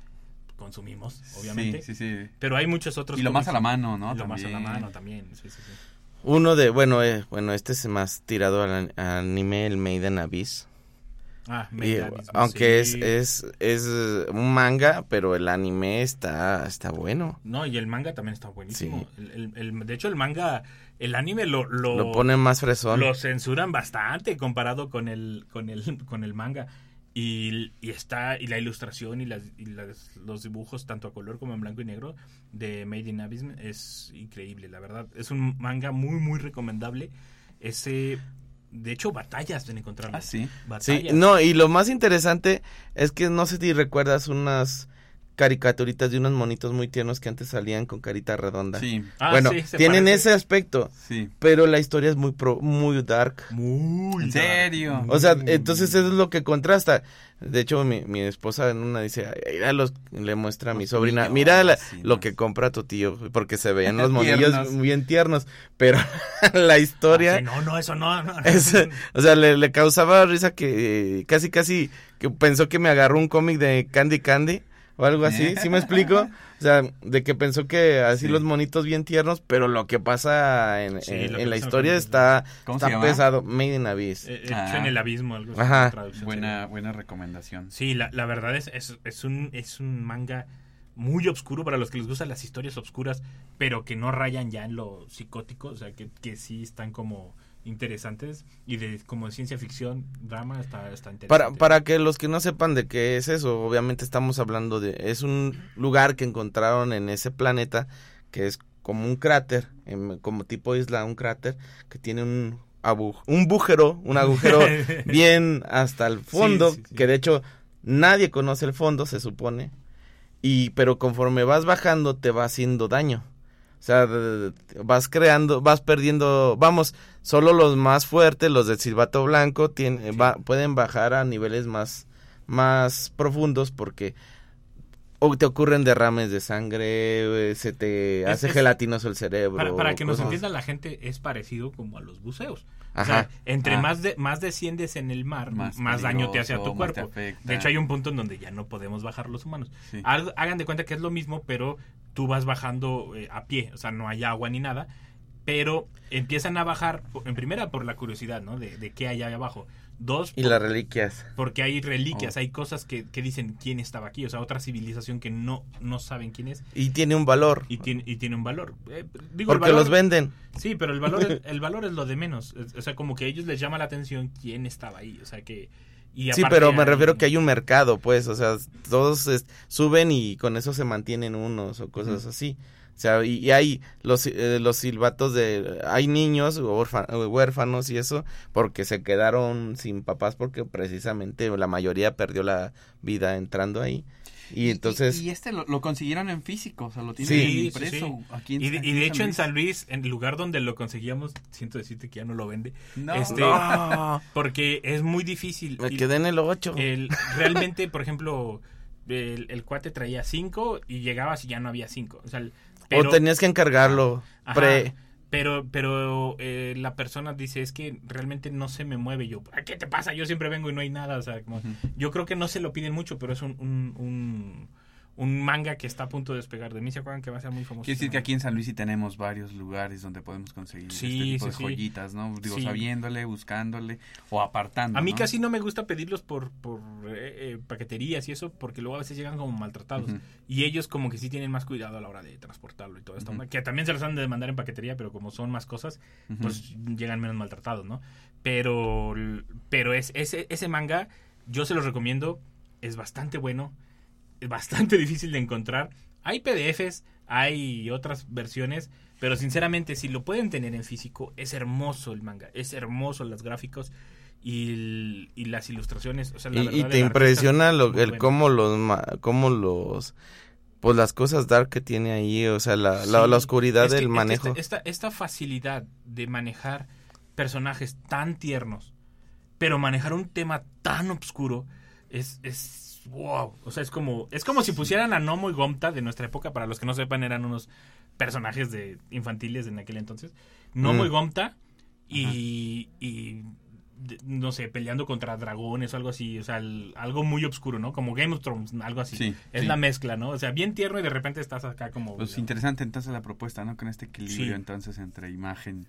[SPEAKER 7] consumimos, obviamente.
[SPEAKER 9] Sí, sí, sí.
[SPEAKER 7] Pero hay muchos otros.
[SPEAKER 9] Y lo más a la mano, ¿no?
[SPEAKER 7] Y lo más a la
[SPEAKER 9] También.
[SPEAKER 7] mano también, sí, sí, sí.
[SPEAKER 8] Uno de, bueno, eh, bueno, este es más tirado al, an- al anime, el Maiden Abyss.
[SPEAKER 7] Ah, Abyss,
[SPEAKER 8] aunque
[SPEAKER 7] sí.
[SPEAKER 8] es, es, es un manga, pero el anime está, está bueno.
[SPEAKER 7] No, y el manga también está buenísimo.
[SPEAKER 8] Sí.
[SPEAKER 7] El, el- el- de hecho, el manga, el anime lo, lo,
[SPEAKER 8] Lo ponen más fresón.
[SPEAKER 7] lo censuran bastante comparado con el, con el, con el manga. Y, y está, y la ilustración y, las, y las- los dibujos, tanto a color como en blanco y negro, de Made in Abyss es increíble, la verdad. Es un manga muy, muy recomendable. Ese, de hecho, batallas en encontrarlo.
[SPEAKER 9] Ah, sí.
[SPEAKER 8] Sí,
[SPEAKER 7] Batallas.
[SPEAKER 8] no, y lo más interesante es que no sé si recuerdas unas caricaturitas de unos monitos muy tiernos que antes salían con carita redonda.
[SPEAKER 9] Sí,
[SPEAKER 7] Ah,
[SPEAKER 8] bueno,
[SPEAKER 7] sí,
[SPEAKER 8] tienen
[SPEAKER 7] parece.
[SPEAKER 8] ese aspecto,
[SPEAKER 9] sí.
[SPEAKER 8] pero la historia es muy pro, muy dark.
[SPEAKER 7] Muy
[SPEAKER 9] ¿En
[SPEAKER 7] dark.
[SPEAKER 9] serio?
[SPEAKER 8] O sea, entonces eso es lo que contrasta. De hecho, mi, mi esposa en una dice, "Ay, mira los, le muestra a mi
[SPEAKER 9] Los
[SPEAKER 8] sobrina, mira la- lo que compra tu tío, porque se veían los monillos bien tiernos, pero la historia...
[SPEAKER 7] Ah, sí, no, no, eso no. no, no.
[SPEAKER 8] Es, o sea, le, le causaba risa que eh, casi, casi que pensó que me agarró un cómic de Candy Candy o algo así, ¿sí me explico? O sea, de que pensó que así
[SPEAKER 9] Sí.
[SPEAKER 8] los monitos bien tiernos, pero lo que pasa en,
[SPEAKER 7] Sí,
[SPEAKER 8] en- la historia está,
[SPEAKER 9] ¿Cómo se
[SPEAKER 8] está pesado. Made in Abyss.
[SPEAKER 7] Eh, hecho
[SPEAKER 9] Ah.
[SPEAKER 7] en el abismo, algo así.
[SPEAKER 8] Ajá.
[SPEAKER 9] Buena, buena recomendación.
[SPEAKER 7] Sí, la, la verdad es, es, es un, es un manga muy oscuro para los que les gustan las historias oscuras, pero que no rayan ya en lo psicótico, o sea, que, que sí están como interesantes y de como de ciencia ficción, drama, está, está interesante.
[SPEAKER 8] Para, para que los que no sepan de qué es eso, obviamente estamos hablando de... Es un lugar que encontraron en ese planeta que es como un cráter, como tipo isla, un cráter que tiene un, abu- un bujero, un agujero bien hasta el fondo,
[SPEAKER 7] sí, sí.
[SPEAKER 8] que de hecho nadie conoce el fondo, se supone, y pero conforme vas bajando te va haciendo daño. O sea, vas creando, vas perdiendo, vamos, solo los más fuertes, los del silbato blanco, tienen, va- pueden bajar a niveles más, más profundos porque o te ocurren derrames de sangre, eh, se te
[SPEAKER 7] Es-
[SPEAKER 8] hace
[SPEAKER 7] es-
[SPEAKER 8] gelatinoso el cerebro.
[SPEAKER 7] Para, para que nos
[SPEAKER 8] cosas-
[SPEAKER 7] entienda la gente, es parecido como a los buceos. O
[SPEAKER 8] Ajá.
[SPEAKER 7] sea, entre
[SPEAKER 9] Ah.
[SPEAKER 7] más, de, más desciendes en el mar, más,
[SPEAKER 9] Más
[SPEAKER 7] daño te hace a tu cuerpo. De hecho, hay un punto en donde ya no podemos bajar los humanos.
[SPEAKER 9] Sí.
[SPEAKER 7] Algo- hagan de cuenta que es lo mismo, pero tú vas bajando eh, a pie, o sea, no hay agua ni nada, pero empiezan a bajar, en primera por la curiosidad, ¿no? De, de qué hay ahí abajo. Dos,
[SPEAKER 8] Y
[SPEAKER 7] por-
[SPEAKER 8] las reliquias.
[SPEAKER 7] porque hay reliquias,
[SPEAKER 9] Oh.
[SPEAKER 7] hay cosas que, que dicen quién estaba aquí, o sea, otra civilización que no, no saben quién es
[SPEAKER 8] Y tiene un valor.
[SPEAKER 7] y tiene, y tiene un valor. Eh, digo,
[SPEAKER 8] Porque
[SPEAKER 7] valor-
[SPEAKER 8] los venden.
[SPEAKER 7] Sí, pero el valor, es, el valor es lo de menos. O sea, como que a ellos les llama la atención quién estaba ahí. O sea, que... Y
[SPEAKER 8] Sí, pero me
[SPEAKER 7] hay-
[SPEAKER 8] refiero que hay un mercado, pues, o sea, todos es- suben y con eso se mantienen unos o cosas así. O sea, y, y hay los, eh, los silbatos de... Hay niños orfa- huérfanos y eso porque se quedaron sin papás porque precisamente la mayoría perdió la vida entrando ahí. Y entonces...
[SPEAKER 9] Y, este lo, lo consiguieron en físico, o sea, lo tienen
[SPEAKER 8] Sí.
[SPEAKER 9] Impreso
[SPEAKER 7] sí.
[SPEAKER 9] aquí en
[SPEAKER 7] Y de,
[SPEAKER 9] aquí
[SPEAKER 7] y de
[SPEAKER 9] en
[SPEAKER 7] hecho en. San Luis, en el lugar donde lo conseguíamos, siento decirte que ya no lo vende,
[SPEAKER 9] No.
[SPEAKER 7] este,
[SPEAKER 8] ¡No!
[SPEAKER 7] porque es muy difícil.
[SPEAKER 8] Me quedé en el 8.
[SPEAKER 7] el, realmente, por ejemplo, el, el cuate traía cinco y llegabas y ya no había cinco. O sea, el- pero,
[SPEAKER 8] o tenías que encargarlo.
[SPEAKER 7] Ajá,
[SPEAKER 8] Pre...
[SPEAKER 7] pero, pero eh, la persona dice, es que realmente no se me mueve. Yo, "¿Ah, ¿qué te pasa? Yo siempre vengo y no hay nada. O sea, como- yo creo que no se lo piden mucho, pero es un, un, un, un manga que está a punto de despegar. De mí se acuerdan que va a ser muy famoso.
[SPEAKER 9] Quiere decir que aquí en San Luis sí tenemos varios lugares donde podemos conseguir
[SPEAKER 7] Sí,
[SPEAKER 9] este tipo
[SPEAKER 7] sí,
[SPEAKER 9] de
[SPEAKER 7] sí.
[SPEAKER 9] joyitas, ¿no? Digo, sabiéndole, buscándole o apartando.
[SPEAKER 7] A mí
[SPEAKER 9] ¿no?
[SPEAKER 7] casi no me gusta pedirlos por, por eh, eh, paqueterías y eso, porque luego a veces llegan como maltratados. Y ellos como que sí tienen más cuidado a la hora de transportarlo y todo esto. Que también se los han de mandar en paquetería, pero como son más cosas, pues llegan menos maltratados, ¿no? Pero, pero es, ese, ese manga, yo se los recomiendo, es bastante bueno, bastante difícil de encontrar. Hay PDFs, hay otras versiones, pero sinceramente si lo pueden tener en físico, es hermoso el manga, es hermoso los gráficos y, el- y las ilustraciones. O sea, la
[SPEAKER 8] Y,
[SPEAKER 7] verdad,
[SPEAKER 8] y
[SPEAKER 7] el
[SPEAKER 8] te impresiona
[SPEAKER 7] es
[SPEAKER 8] lo, el
[SPEAKER 7] bueno.
[SPEAKER 8] cómo los cómo los pues las cosas dark que tiene ahí, o sea, la, la,
[SPEAKER 7] Sí,
[SPEAKER 8] la oscuridad
[SPEAKER 7] es que-
[SPEAKER 8] del
[SPEAKER 7] es que
[SPEAKER 8] manejo.
[SPEAKER 7] Esta, esta, esta facilidad de manejar personajes tan tiernos, pero manejar un tema tan oscuro, es, es wow. O sea, es como, es como si pusieran a Nomo y Gomta de nuestra época, para los que no sepan, eran unos personajes de infantiles en aquel entonces. Nomo
[SPEAKER 8] Mm.
[SPEAKER 7] y Gomta y, y de- no sé, peleando contra dragones o algo así, o sea, el- algo muy oscuro, ¿no? Como Game of Thrones, algo así.
[SPEAKER 9] Sí,
[SPEAKER 7] es
[SPEAKER 9] sí.
[SPEAKER 7] la mezcla, ¿no? O sea, bien tierno y de repente estás acá como...
[SPEAKER 9] Pues interesante entonces la propuesta, ¿no? Con este equilibrio
[SPEAKER 7] Sí.
[SPEAKER 9] entonces entre imagen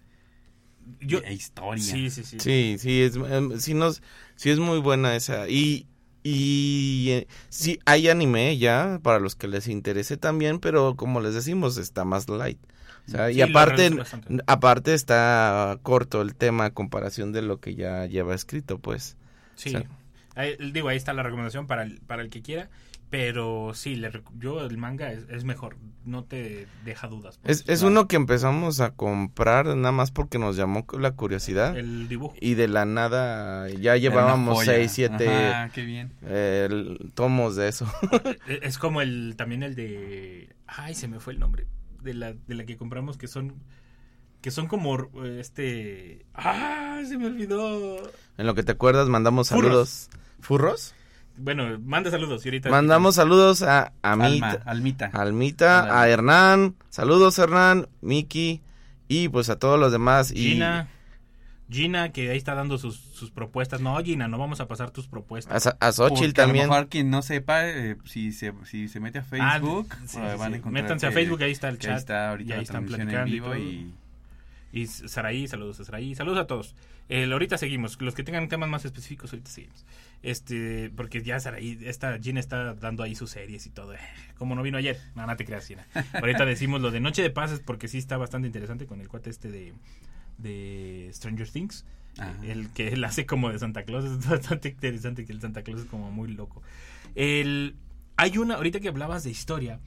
[SPEAKER 7] Yo,
[SPEAKER 9] e historia.
[SPEAKER 7] Sí, sí, sí.
[SPEAKER 8] Sí, sí es em, sí nos sí es muy buena esa y y eh, sí hay anime ya para los que les interese también, pero como les decimos está más light. O sea,
[SPEAKER 7] Sí,
[SPEAKER 8] y aparte aparte está corto el tema a comparación de lo que ya lleva escrito, pues.
[SPEAKER 7] Sí.
[SPEAKER 8] Sí.
[SPEAKER 7] Ahí- digo, ahí está la recomendación para el, para el que quiera. Pero sí, le yo el manga es, es mejor. No te deja dudas. pues.
[SPEAKER 8] Es, es uno que empezamos a comprar nada más porque nos llamó la curiosidad.
[SPEAKER 7] El dibujo.
[SPEAKER 8] Y de la nada ya llevábamos
[SPEAKER 9] joya.
[SPEAKER 8] seis, siete
[SPEAKER 9] Ajá, qué bien.
[SPEAKER 8] eh, el- tomos de eso.
[SPEAKER 7] Es es como el también el de. Ay, se me fue el nombre. De la, de la que compramos que son. Que son como eh, este. ¡Ah! Se me olvidó.
[SPEAKER 8] en lo que te acuerdas, mandamos
[SPEAKER 7] Furros.
[SPEAKER 8] saludos. ¿Furros?
[SPEAKER 7] Bueno, manda saludos. Y ahorita
[SPEAKER 8] Mandamos saludos a Amita,
[SPEAKER 9] Alma, Almita.
[SPEAKER 8] Almita,
[SPEAKER 9] Hola.
[SPEAKER 8] a Hernán. Saludos, Hernán, Miki y pues a todos los demás. Y
[SPEAKER 7] Gina. Gina, que ahí está dando sus, sus propuestas. No, Gina, no vamos a pasar tus
[SPEAKER 8] a,
[SPEAKER 7] propuestas.
[SPEAKER 8] A Xochitl
[SPEAKER 9] Porque a lo
[SPEAKER 8] también.
[SPEAKER 9] mejor quien no sepa, eh, si, se, si se mete a Facebook,
[SPEAKER 7] Ah, sí, sí,
[SPEAKER 9] van a encontrar
[SPEAKER 7] Métanse a Facebook, ahí está el chat.
[SPEAKER 9] Ahí está ahorita
[SPEAKER 7] y ahí están
[SPEAKER 9] en
[SPEAKER 7] platicando y
[SPEAKER 9] vivo y...
[SPEAKER 7] Y Saraí, saludos a Saraí, saludos a todos. Eh, ahorita seguimos, los que tengan temas más específicos, ahorita seguimos. Este, porque ya Saraí, esta Gina está dando ahí sus series y todo. Eh, Como no vino ayer, no, no te creas, Gina. Ahorita decimos lo de Noche de Paz es porque sí está bastante interesante con el cuate este de, de Stranger Things.
[SPEAKER 9] Ajá.
[SPEAKER 7] El que él hace como de Santa Claus es bastante interesante que el Santa Claus es como muy loco. El, hay una, ahorita que hablabas de historia,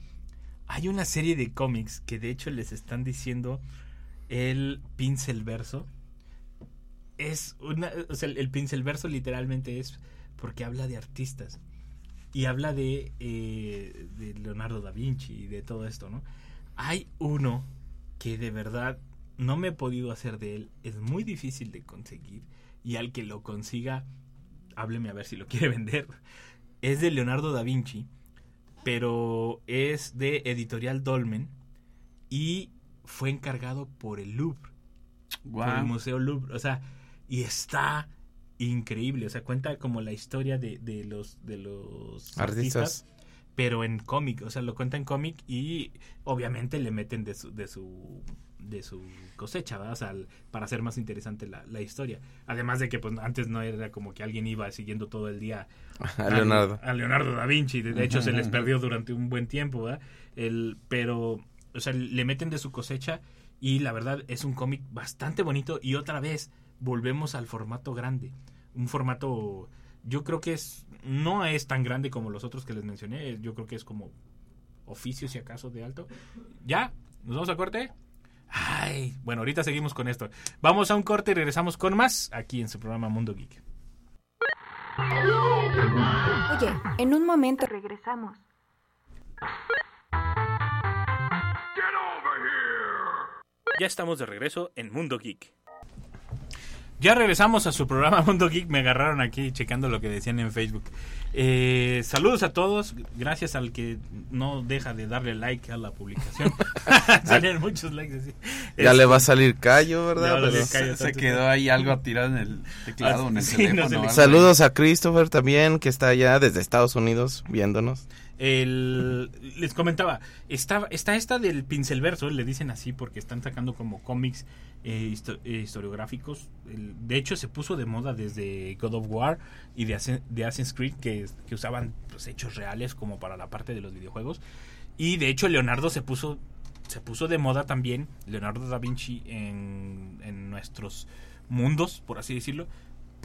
[SPEAKER 7] hay una serie de cómics que de hecho les están diciendo el pincelverso. Es una, o sea, el, el pincelverso literalmente es porque habla de artistas y habla de, eh, de Leonardo da Vinci y de todo esto, ¿no? Hay uno que de verdad no me he podido hacer de él, es muy difícil de conseguir y al que lo consiga, hábleme a ver si lo quiere vender. Es de Leonardo da Vinci, pero es de Editorial Dolmen y fue encargado por el Louvre, por el. Museo Louvre, o sea, y está increíble, o sea, cuenta como la historia de, de los de los
[SPEAKER 8] Artistas.
[SPEAKER 7] artistas, pero en cómic, o sea, lo cuenta en cómic y obviamente le meten de su de su de su cosecha, ¿verdad? O sea, para hacer más interesante la, la historia. Además de que pues antes no era como que alguien iba siguiendo todo el día
[SPEAKER 8] A Leonardo.
[SPEAKER 7] a Leonardo da Vinci. De de hecho, se les perdió durante un buen tiempo, ¿verdad? El, pero, o sea, le meten de su cosecha y la verdad es un cómic bastante bonito y otra vez volvemos al formato grande. Un formato, yo creo que es, no es tan grande como los otros que les mencioné, yo creo que es como oficio si acaso de alto. ¿Ya? ¿Nos vamos a corte? Ay, bueno, ahorita seguimos con esto. Vamos a un corte y regresamos con más aquí en su programa Mundo Geek.
[SPEAKER 6] Oye, en un momento regresamos.
[SPEAKER 1] Ya estamos de regreso en Mundo Geek.
[SPEAKER 7] Ya regresamos a su programa Mundo Geek. Me agarraron aquí checando lo que decían en Facebook. Eh, saludos a todos. Gracias al que no deja de darle like a la publicación. Salen muchos likes así.
[SPEAKER 8] Ya
[SPEAKER 7] Este,
[SPEAKER 8] le va a salir callo,
[SPEAKER 7] Ya
[SPEAKER 8] ¿verdad?
[SPEAKER 7] va a salir
[SPEAKER 8] Pero-
[SPEAKER 7] callo.
[SPEAKER 9] Se quedó ahí algo tirado en el teclado, en el
[SPEAKER 7] Sí,
[SPEAKER 9] teléfono.
[SPEAKER 8] Saludos a Christopher también, que está allá desde Estados Unidos viéndonos.
[SPEAKER 7] El, les comentaba, está, está esta del pincelverso, le dicen así porque están sacando como cómics eh, eh, historiográficos. De hecho, se puso de moda desde God of War y de, Assen- de Assassin's Creed que, que usaban pues, hechos reales como para la parte de los videojuegos. Y de hecho, Leonardo se puso, se puso de moda también, Leonardo da Vinci, en, en nuestros mundos, por así decirlo,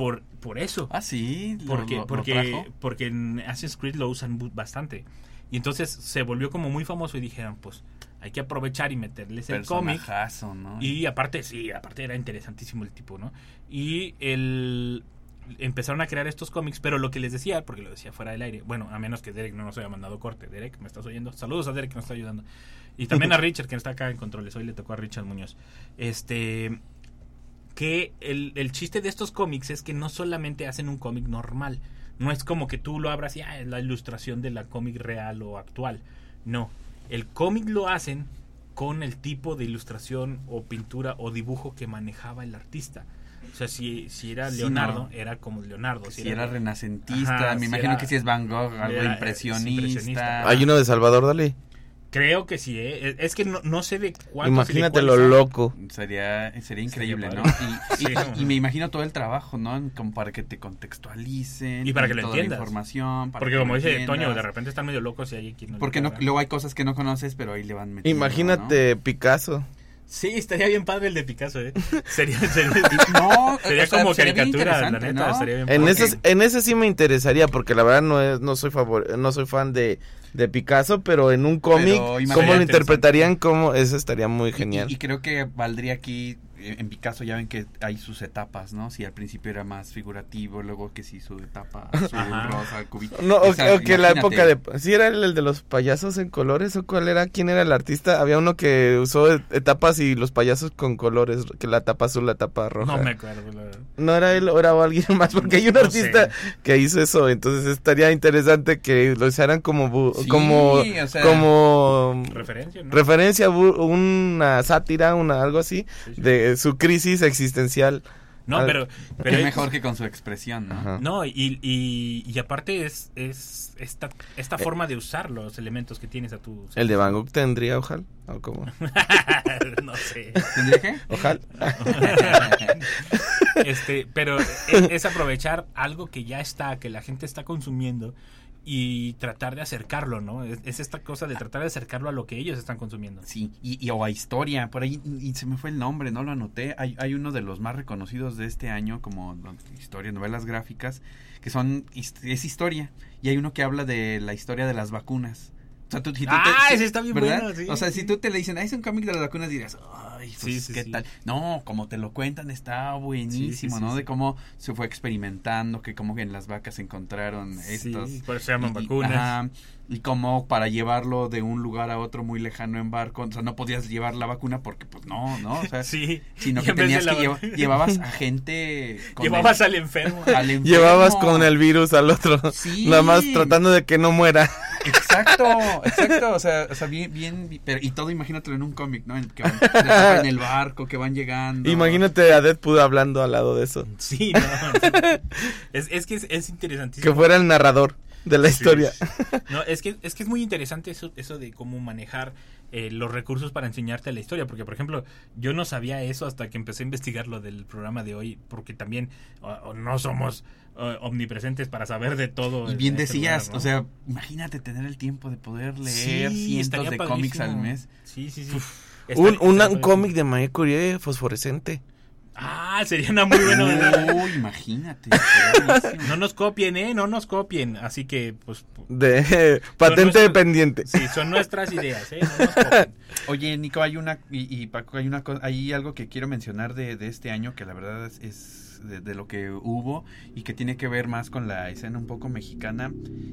[SPEAKER 7] por, por eso.
[SPEAKER 9] Ah, sí.
[SPEAKER 7] Porque,
[SPEAKER 9] lo- lo
[SPEAKER 7] porque, porque en Assassin's Creed lo usan bastante. Y entonces se volvió como muy famoso y dijeron, pues hay que aprovechar y meterles el cómic.
[SPEAKER 9] ¿no?
[SPEAKER 7] Y aparte, sí, aparte era interesantísimo el tipo, ¿no? Y el empezaron a crear estos cómics, pero lo que les decía, porque lo decía fuera del aire, bueno, a menos que Derek no nos haya mandado corte. Derek, ¿me estás oyendo? Saludos a Derek que nos está ayudando. Y también a Richard, que está acá en controles. Hoy le tocó a Richard Muñoz. Este que el, el chiste de estos cómics es que no solamente hacen un cómic normal. No es como que tú lo abras y ah, es la ilustración de la cómic real o actual. No. El cómic lo hacen con el tipo de ilustración o pintura o dibujo que manejaba el artista. O sea, si, si era
[SPEAKER 9] Sí,
[SPEAKER 7] Leonardo,
[SPEAKER 9] no.
[SPEAKER 7] era como Leonardo.
[SPEAKER 9] Si era renacentista,
[SPEAKER 7] Ajá,
[SPEAKER 9] me
[SPEAKER 7] si
[SPEAKER 9] imagino
[SPEAKER 7] era-
[SPEAKER 9] que si es Van Gogh, algo
[SPEAKER 7] era,
[SPEAKER 9] impresionista.
[SPEAKER 7] impresionista.
[SPEAKER 8] Hay uno de Salvador Dalí.
[SPEAKER 7] Creo que sí, ¿eh? es que no, no sé de cuántos.
[SPEAKER 8] Imagínate lo loco.
[SPEAKER 9] Sería, sería increíble,
[SPEAKER 7] Sería
[SPEAKER 9] ¿no? Y, y-
[SPEAKER 7] Sí,
[SPEAKER 9] y
[SPEAKER 7] no.
[SPEAKER 9] me imagino todo el trabajo, ¿no? Como para que te contextualicen.
[SPEAKER 7] Y para que lo
[SPEAKER 9] toda la
[SPEAKER 7] entiendas.
[SPEAKER 9] información. para
[SPEAKER 7] Porque
[SPEAKER 9] que
[SPEAKER 7] como dice
[SPEAKER 9] entiendas.
[SPEAKER 7] Toño, de repente están medio locos y hay quien no
[SPEAKER 9] Porque no, luego hay cosas que no conoces, pero ahí le van metiendo.
[SPEAKER 8] Imagínate Picasso.
[SPEAKER 7] Sí, estaría bien padre el de Picasso, ¿eh? Sería, sería,
[SPEAKER 9] ¿no? No,
[SPEAKER 7] sería
[SPEAKER 9] o sea,
[SPEAKER 7] como
[SPEAKER 9] sería
[SPEAKER 7] caricatura, la neta,
[SPEAKER 9] ¿no?
[SPEAKER 7] estaría bien
[SPEAKER 8] En
[SPEAKER 7] padre.
[SPEAKER 8] ese, en ese sí me interesaría, porque la verdad no es, no soy favor, no soy fan de, de Picasso, pero en un cómic, ¿cómo lo interpretarían? ¿Cómo? Eso estaría muy genial.
[SPEAKER 9] Y, y creo que valdría aquí, en Picasso ya ven que hay sus etapas, ¿no? Si al principio era más figurativo, luego que sí su etapa azul, rosa, cubito.
[SPEAKER 8] No, o, que la época de... ¿Sí era el, el de los payasos en colores o cuál era? ¿Quién era el artista? Había uno que usó et- etapas y los payasos con colores, que la tapa azul, la tapa roja.
[SPEAKER 7] No me acuerdo, la verdad.
[SPEAKER 8] No era él o era alguien más, porque hay un
[SPEAKER 7] No
[SPEAKER 8] artista
[SPEAKER 7] sé.
[SPEAKER 8] que hizo eso, entonces estaría interesante que lo usaran como bu-
[SPEAKER 9] Sí,
[SPEAKER 8] como
[SPEAKER 9] o sea-
[SPEAKER 8] como
[SPEAKER 7] Referencia, ¿no?
[SPEAKER 8] referencia, una sátira, una algo así
[SPEAKER 7] Sí, sí.
[SPEAKER 8] De su crisis existencial.
[SPEAKER 7] No,
[SPEAKER 8] Al-
[SPEAKER 7] pero... Es-
[SPEAKER 9] mejor que con su expresión, ¿no?
[SPEAKER 8] Ajá.
[SPEAKER 7] No, y, y, y aparte es, es esta, esta forma de usar los elementos que tienes a tu...
[SPEAKER 8] El de Van Gogh tendría ojal, o cómo?
[SPEAKER 7] no sé.
[SPEAKER 9] ¿Tendría que?
[SPEAKER 8] Ojal.
[SPEAKER 7] este, pero es, es aprovechar algo que ya está, que la gente está consumiendo y tratar de acercarlo, ¿no? Es, es esta cosa de tratar de acercarlo a lo que ellos están consumiendo.
[SPEAKER 9] Sí, y, y- o a historia, por ahí, y se me fue el nombre, no lo anoté. Hay, hay uno de los más reconocidos de este año, como historia, novelas gráficas, que son, es historia. Y hay uno que habla de la historia de las vacunas. O sea, tú, si tú
[SPEAKER 7] Ah,
[SPEAKER 9] te-
[SPEAKER 7] ese está bien
[SPEAKER 9] ¿verdad?
[SPEAKER 7] bueno, sí,
[SPEAKER 9] O sea,
[SPEAKER 7] sí.
[SPEAKER 9] si tú te le dicen, ah, es un cómic de las vacunas, dirías, ay, pues,
[SPEAKER 7] Sí, sí,
[SPEAKER 9] ¿qué
[SPEAKER 7] sí.
[SPEAKER 9] tal? No, como te lo cuentan, está buenísimo,
[SPEAKER 7] sí,
[SPEAKER 9] ¿no?
[SPEAKER 7] sí.
[SPEAKER 9] De cómo se fue experimentando, que como que en las vacas se encontraron estos...
[SPEAKER 7] Sí, por eso se llaman
[SPEAKER 9] Y-
[SPEAKER 7] vacunas.
[SPEAKER 9] ajá, y como para llevarlo de un lugar a otro muy lejano en barco, o sea, no podías llevar la vacuna porque pues no, ¿no? O sea,
[SPEAKER 7] Sí.
[SPEAKER 9] sino que tenías que llevar, llevabas a gente con
[SPEAKER 7] Llevabas
[SPEAKER 9] el-
[SPEAKER 7] al enfermo.
[SPEAKER 9] al enfermo.
[SPEAKER 8] Llevabas con el virus al otro,
[SPEAKER 9] Sí.
[SPEAKER 8] nada más tratando de que no muera.
[SPEAKER 9] Exacto, exacto, o sea, o sea bien, bien, pero, y todo imagínatelo en un cómic, ¿no? En, que van, en el barco, que van llegando.
[SPEAKER 8] Imagínate a Deadpool hablando al lado de eso.
[SPEAKER 7] Sí, no. Es, es que es, es interesantísimo.
[SPEAKER 8] Que fuera el narrador. de la historia.
[SPEAKER 7] No, es que, es que es muy interesante eso, eso de cómo manejar eh, los recursos para enseñarte la historia. Porque, por ejemplo, yo no sabía eso hasta que empecé a investigar lo del programa de hoy. Porque también o- o no somos omnipresentes para saber de todo.
[SPEAKER 9] Y
[SPEAKER 7] en
[SPEAKER 9] bien
[SPEAKER 7] este
[SPEAKER 9] decías,
[SPEAKER 7] lugar, ¿no?
[SPEAKER 9] o sea, imagínate tener el tiempo de poder leer
[SPEAKER 7] Sí,
[SPEAKER 9] cientos de cómics al mes.
[SPEAKER 7] Sí, sí, sí.
[SPEAKER 8] Un,
[SPEAKER 7] Estaría-
[SPEAKER 8] cómic de Marie Curie fosforescente.
[SPEAKER 7] Ah, sería una muy buena.
[SPEAKER 9] Uy, imagínate.
[SPEAKER 7] No nos copien, ¿eh? No nos copien. Así que, pues,
[SPEAKER 8] De patente
[SPEAKER 7] nuestros-
[SPEAKER 8] pendiente.
[SPEAKER 7] sí, son nuestras ideas, ¿eh? No nos copien.
[SPEAKER 9] Oye, Nico, hay una y, y Paco, hay una cosa, hay algo que quiero mencionar de, de este año que la verdad es, es de, de lo que hubo y que tiene que ver más con la escena un poco mexicana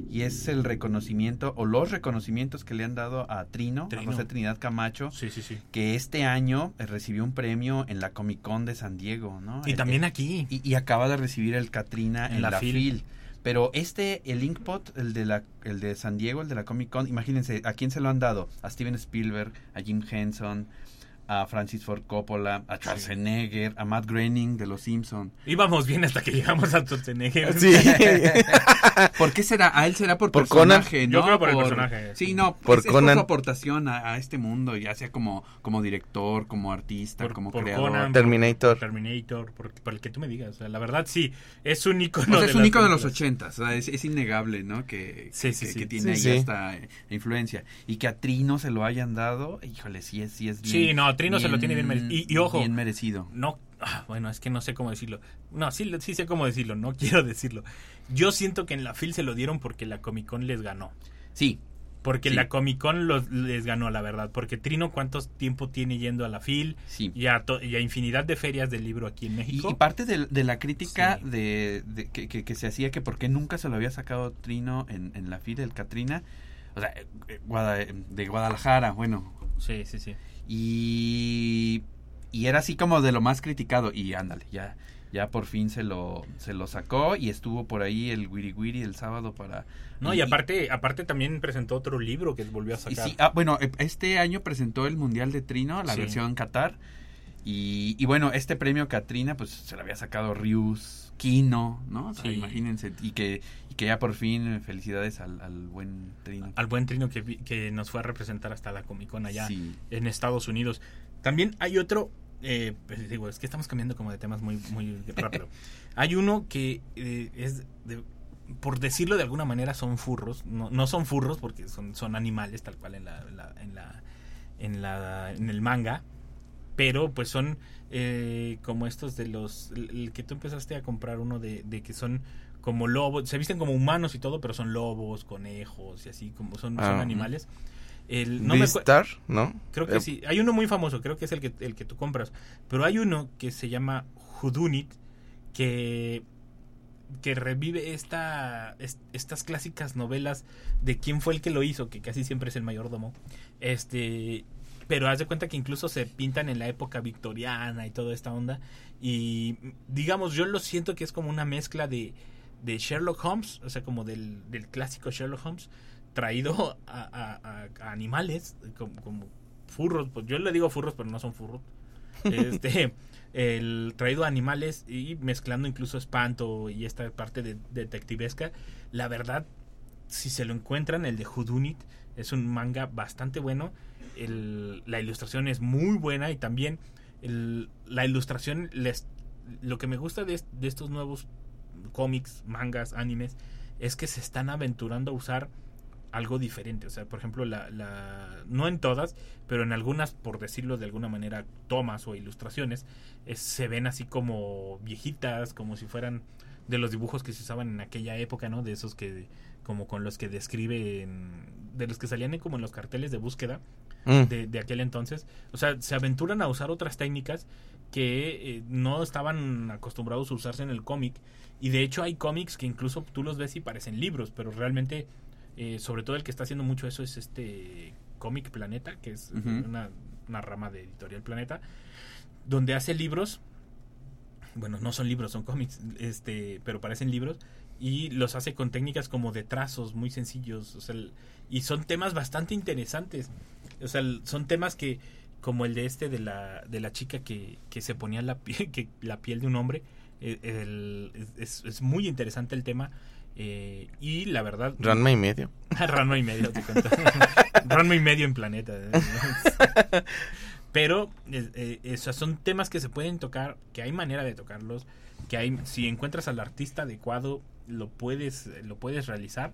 [SPEAKER 9] y es el reconocimiento o los reconocimientos que le han dado a Trino,
[SPEAKER 7] Trino.
[SPEAKER 9] a José Trinidad Camacho,
[SPEAKER 7] Sí, sí, sí.
[SPEAKER 9] que este año eh, recibió un premio en la Comic Con de San Diego, ¿no?
[SPEAKER 7] Y
[SPEAKER 9] El-
[SPEAKER 7] también aquí.
[SPEAKER 9] y, y acaba de recibir el Katrina en,
[SPEAKER 7] En
[SPEAKER 9] la,
[SPEAKER 7] la
[SPEAKER 9] FIL.
[SPEAKER 7] FIL.
[SPEAKER 9] Pero este, el Inkpot, el de, la, el de San Diego, el de la Comic Con, imagínense, ¿a quién se lo han dado? A Steven Spielberg, a Jim Henson, a Francis Ford Coppola, a Schwarzenegger, a Matt Groening de Los Simpson.
[SPEAKER 7] Íbamos bien hasta que llegamos a Schwarzenegger.
[SPEAKER 8] Sí.
[SPEAKER 9] ¿Por qué será? A él será por,
[SPEAKER 8] Por Conan.
[SPEAKER 9] personaje, ¿no?
[SPEAKER 7] Yo creo por el personaje.
[SPEAKER 9] Sí, no,
[SPEAKER 8] Por
[SPEAKER 9] es, es
[SPEAKER 8] Conan.
[SPEAKER 9] su aportación a, a este mundo, ya sea como, como director, como artista,
[SPEAKER 7] Por-
[SPEAKER 9] como
[SPEAKER 7] por
[SPEAKER 9] creador.
[SPEAKER 7] Conan,
[SPEAKER 8] Terminator.
[SPEAKER 7] Terminator, por, por el que tú me digas. O sea, la verdad, sí, es un
[SPEAKER 9] O
[SPEAKER 7] icono
[SPEAKER 9] sea, es un
[SPEAKER 7] las
[SPEAKER 9] ícono de los ochentas, o sea, es, es innegable, ¿no? Que,
[SPEAKER 7] Sí,
[SPEAKER 9] que,
[SPEAKER 7] sí,
[SPEAKER 9] que-
[SPEAKER 7] sí.
[SPEAKER 9] que tiene
[SPEAKER 8] Sí,
[SPEAKER 9] ahí
[SPEAKER 8] sí.
[SPEAKER 9] esta eh, influencia. Y que a Trino se lo hayan dado, híjole, sí es, sí es bien.
[SPEAKER 7] Sí, no, Trino se lo tiene bien merecido. Y- y ojo.
[SPEAKER 9] Bien merecido.
[SPEAKER 7] No, ah, bueno, es que no sé cómo decirlo. No, sí, sí sé cómo decirlo, no quiero decirlo. Yo siento que en la FIL se lo dieron porque la Comic Con les ganó.
[SPEAKER 9] Sí,
[SPEAKER 7] Porque
[SPEAKER 9] Sí.
[SPEAKER 7] la Comic Con los, les ganó, la verdad. Porque Trino, ¿cuánto tiempo tiene yendo a la FIL?
[SPEAKER 9] sí.
[SPEAKER 7] Y a, to- y a infinidad de ferias del libro aquí en México.
[SPEAKER 9] y parte de, de la crítica
[SPEAKER 7] Sí.
[SPEAKER 9] de, de- que, que- que se hacía que por qué nunca se lo había sacado Trino en, en la fila del Katrina, o sea, eh, Guada- de Guadalajara, bueno,
[SPEAKER 7] Sí, sí, sí.
[SPEAKER 9] Y, y era así como de lo más criticado y ándale, ya ya por fin se lo se lo sacó y estuvo por ahí el Wiri Wiri el sábado para
[SPEAKER 7] No, y aparte, aparte también presentó otro libro que volvió a sacar.
[SPEAKER 9] sí, ah, bueno, eh, este año presentó el Mundial de Trino, la
[SPEAKER 7] Sí.
[SPEAKER 9] versión Qatar. Y, y bueno, este premio Katrina, pues se lo había sacado Rius, Kino, ¿no? O sea,
[SPEAKER 7] Sí.
[SPEAKER 9] imagínense. Y que, y que ya por fin, eh, felicidades al, al buen Trino.
[SPEAKER 7] Al buen Trino que, que nos fue a representar hasta la Comic Con allá
[SPEAKER 9] Sí.
[SPEAKER 7] en Estados Unidos. También hay otro, eh, pues, digo, es que estamos cambiando como de temas muy, muy rápido. hay uno que eh, es, de- por decirlo de alguna manera, son furros. No, no son furros porque son, son animales, tal cual en la, la- en la, en la, en el manga. Pero pues son eh, como estos de los, el, que tú empezaste a comprar uno de, de que son como lobos, se visten como humanos y todo, pero son lobos, conejos y así, como son, son
[SPEAKER 8] Ah.
[SPEAKER 7] animales. El, no me acu-
[SPEAKER 8] Beastar, ¿no?
[SPEAKER 7] Creo que
[SPEAKER 8] Eh,
[SPEAKER 7] sí. Hay uno muy famoso, creo que es el que, el que tú compras. Pero hay uno que se llama Hudunit, que, que revive esta, es- estas clásicas novelas de quién fue el que lo hizo, que casi siempre es el mayordomo. Este, pero haz de cuenta que incluso se pintan en la época victoriana y toda esta onda. Y digamos, yo lo siento que es como una mezcla de, de Sherlock Holmes, o sea, como del, del clásico Sherlock Holmes, traído a, a- a- a animales, como, como furros, pues yo le digo furros, pero no son furros. Este, el traído a animales y mezclando incluso espanto y esta parte de detectivesca. La verdad, si se lo encuentran, el de Hudunit es un manga bastante bueno. El- la ilustración es muy buena y también el- la ilustración, les, lo que me gusta de, de estos nuevos cómics, mangas, animes, es que se están aventurando a usar algo diferente. O sea, por ejemplo, la, la- no en todas, pero en algunas, por decirlo de alguna manera, tomas o ilustraciones, es- se ven así como viejitas, como si fueran de los dibujos que se usaban en aquella época, ¿no? De esos que, como con los que describen, de los que salían como en los carteles de búsqueda
[SPEAKER 8] mm,
[SPEAKER 7] de, de aquel entonces. O sea, se aventuran a usar otras técnicas que eh, no estaban acostumbrados a usarse en el cómic. Y de hecho hay cómics que incluso tú los ves y parecen libros, pero realmente, eh, sobre todo el que está haciendo mucho eso es este Cómic Planeta, que es una, una rama de Editorial Planeta, donde hace libros. Bueno, no son libros, son cómics, este, pero parecen libros y los hace con técnicas como de trazos muy sencillos, o sea, el- y son temas bastante interesantes. O sea, son temas que como el de este de la de la chica que, que se ponía la piel que la piel de un hombre eh, el- es, es muy interesante el tema Eh, y la verdad...
[SPEAKER 8] Ranma y medio.
[SPEAKER 7] Ranma y medio, te cuento. Ranma y medio en planeta. Pero eh, eh, esos son temas que se pueden tocar, que hay manera de tocarlos, que hay, si encuentras al artista adecuado, lo puedes, lo puedes realizar.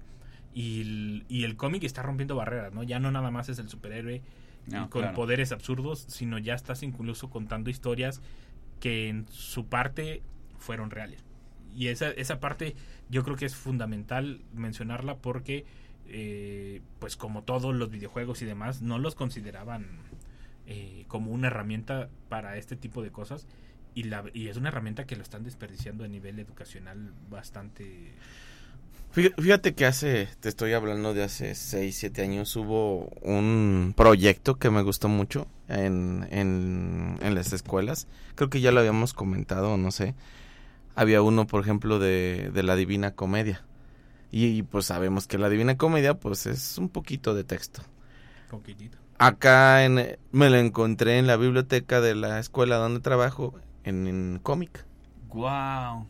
[SPEAKER 7] Y el, y el cómic está rompiendo barreras, ¿no? Ya no nada más es el superhéroe
[SPEAKER 9] No,
[SPEAKER 7] con
[SPEAKER 9] claro.
[SPEAKER 7] poderes absurdos, sino ya estás incluso contando historias que en su parte fueron reales. Y esa, esa parte yo creo que es fundamental mencionarla porque, eh, pues como todos los videojuegos y demás, no los consideraban eh, como una herramienta para este tipo de cosas. Y, la, y es una herramienta que lo están desperdiciando a nivel educacional bastante...
[SPEAKER 8] Fí- Fíjate que hace, te estoy hablando de hace 6, 7 años, hubo un proyecto que me gustó mucho en, en, en las escuelas. Creo que ya lo habíamos comentado, no sé. Había uno, por ejemplo, de, de la Divina Comedia. Y, pues sabemos que la Divina Comedia pues es un poquito de texto.
[SPEAKER 7] Poquitito.
[SPEAKER 8] Acá en, me lo encontré en la biblioteca de la escuela donde trabajo, en, en cómic.
[SPEAKER 9] Wow.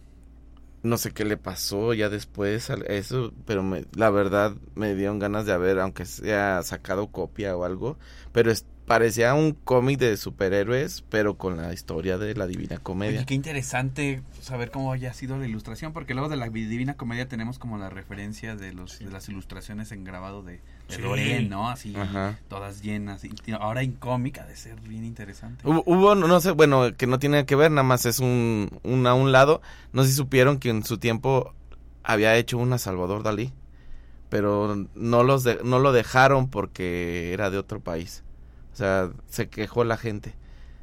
[SPEAKER 8] No sé qué le pasó ya después a eso, pero me, la verdad me dieron ganas de haber, aunque sea sacado copia o algo, pero es- parecía un cómic de superhéroes, pero con la historia de la Divina Comedia.
[SPEAKER 9] Oye, qué interesante saber cómo haya sido la ilustración, porque luego de la Divina Comedia tenemos como la referencia de los de las ilustraciones en grabado de, de
[SPEAKER 7] Sí.
[SPEAKER 9] ¿no? Así,
[SPEAKER 8] Ajá.
[SPEAKER 9] todas llenas. Y ahora en cómic ha de ser bien interesante.
[SPEAKER 8] Hubo, hubo, no sé, bueno, que no tiene que ver, nada más es un, un a un lado. No sé si supieron que en su tiempo había hecho una Salvador Dalí, pero no, los de- no lo dejaron porque era de otro país. O sea, se quejó la gente.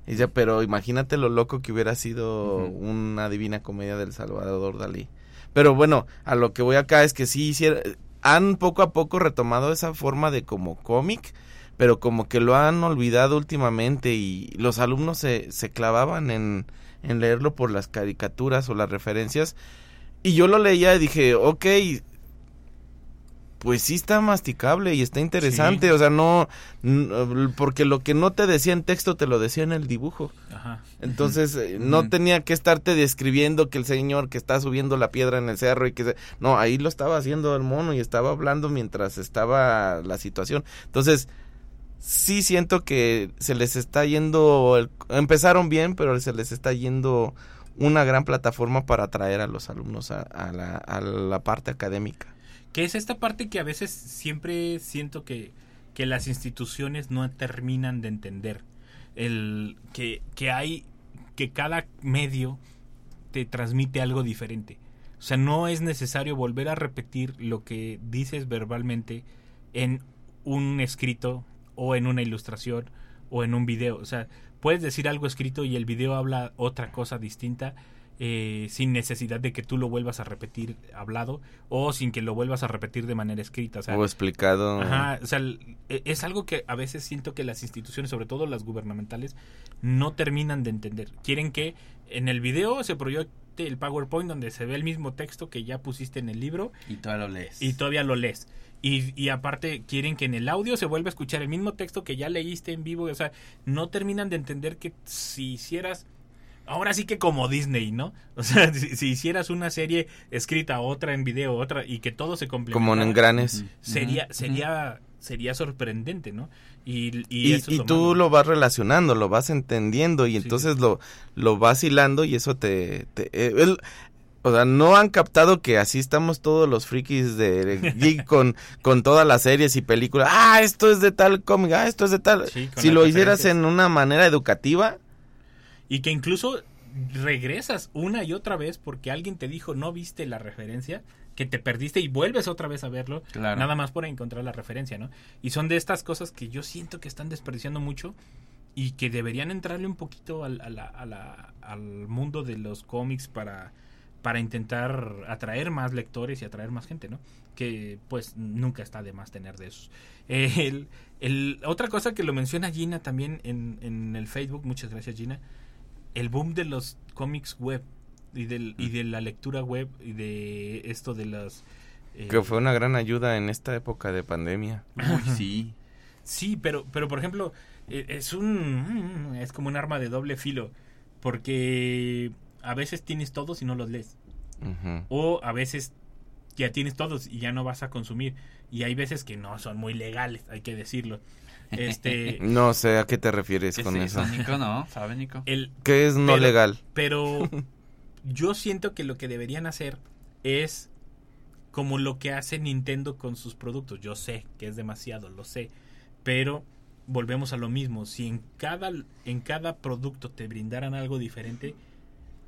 [SPEAKER 8] Y dice, pero imagínate lo loco que hubiera sido una divina comedia del Salvador Dalí. Pero bueno, a lo que voy acá es que sí hiciera- han poco a poco retomado esa forma de como cómic, pero como que lo han olvidado últimamente y los alumnos se, se clavaban en, en leerlo por las caricaturas o las referencias. Y yo lo leía y dije, ok, pues sí está masticable y está interesante,
[SPEAKER 7] Sí.
[SPEAKER 8] o sea, no, porque lo que no te decía en texto te lo decía en el dibujo.
[SPEAKER 7] Ajá.
[SPEAKER 8] Entonces, eh, no tenía que estarte describiendo que el señor que está subiendo la piedra en el cerro y que... se- No, ahí lo estaba haciendo el mono y estaba hablando mientras estaba la situación. Entonces, sí siento que se les está yendo... el- Empezaron bien, pero se les está yendo una gran plataforma para atraer a los alumnos a, a la, a la parte académica.
[SPEAKER 7] Que es esta parte que a veces siempre siento que, que las instituciones no terminan de entender. El que, que hay, que cada medio te transmite algo diferente. O sea, no es necesario volver a repetir lo que dices verbalmente en un escrito o en una ilustración o en un video. O sea, puedes decir algo escrito y el video habla otra cosa distinta eh, sin necesidad de que tú lo vuelvas a repetir hablado o sin que lo vuelvas a repetir de manera escrita. O sea,
[SPEAKER 8] o explicado...
[SPEAKER 7] Ajá, o sea, e- es algo que a veces siento que las instituciones, sobre todo las gubernamentales, no terminan de entender. Quieren que en el video se proyecte el PowerPoint donde se ve el mismo texto que ya pusiste en el libro
[SPEAKER 9] Y todavía lo lees.
[SPEAKER 7] y todavía lo lees. Y, y aparte quieren que en el audio se vuelva a escuchar el mismo texto que ya leíste en vivo. O sea, no terminan de entender que si hicieras... Ahora sí que como Disney, ¿no? O sea, si, si hicieras una serie escrita, otra en video, otra, y que todo se complementara
[SPEAKER 8] como en engranes.
[SPEAKER 7] Sería sería sería sorprendente no y, y,
[SPEAKER 8] Y,
[SPEAKER 7] eso
[SPEAKER 8] y
[SPEAKER 7] lo
[SPEAKER 8] tú
[SPEAKER 7] malo.
[SPEAKER 8] lo vas relacionando, lo vas entendiendo y
[SPEAKER 7] Sí,
[SPEAKER 8] entonces lo, lo vas hilando y eso te... te- eh, el- o sea, no han captado que así estamos todos los frikis de geek con, con todas las series y películas. Ah, esto es de tal cómic, ah, esto es de tal...
[SPEAKER 7] Sí,
[SPEAKER 8] si lo hicieras en una manera educativa,
[SPEAKER 7] y que incluso regresas una y otra vez porque alguien te dijo no viste la referencia que te perdiste y vuelves otra vez a verlo
[SPEAKER 9] Claro.
[SPEAKER 7] nada más por encontrar la referencia no y son de estas cosas que yo siento que están desperdiciando mucho y que deberían entrarle un poquito al, a la- a la- al mundo de los cómics para para intentar atraer más lectores y atraer más gente, ¿no? Que pues nunca está de más tener de esos. Eh, el- el- otra cosa que lo menciona Gina también en, en el Facebook, muchas gracias Gina, el boom de los cómics web y, del, y de la lectura web y de esto de las... eh,
[SPEAKER 8] que fue una gran ayuda en esta época de pandemia.
[SPEAKER 9] Uy, sí.
[SPEAKER 7] Sí, pero, pero por ejemplo, eh, es un es como un arma de doble filo, porque a veces tienes todos y no los lees, o a veces ya tienes todos y ya no vas a consumir. Y hay veces que no son muy legales, hay que decirlo. Este,
[SPEAKER 8] No sé a qué te refieres
[SPEAKER 9] ¿Qué
[SPEAKER 8] con
[SPEAKER 9] es
[SPEAKER 8] eso.
[SPEAKER 9] eso, Nico? ¿No? ¿Sabe, Nico?
[SPEAKER 7] el,
[SPEAKER 8] ¿Qué es no
[SPEAKER 7] Pero-
[SPEAKER 8] legal?
[SPEAKER 7] Pero yo siento que lo que deberían hacer es como lo que hace Nintendo con sus productos. Yo sé que es demasiado, lo sé. Pero volvemos a lo mismo. Si en cada, en cada producto te brindaran algo diferente,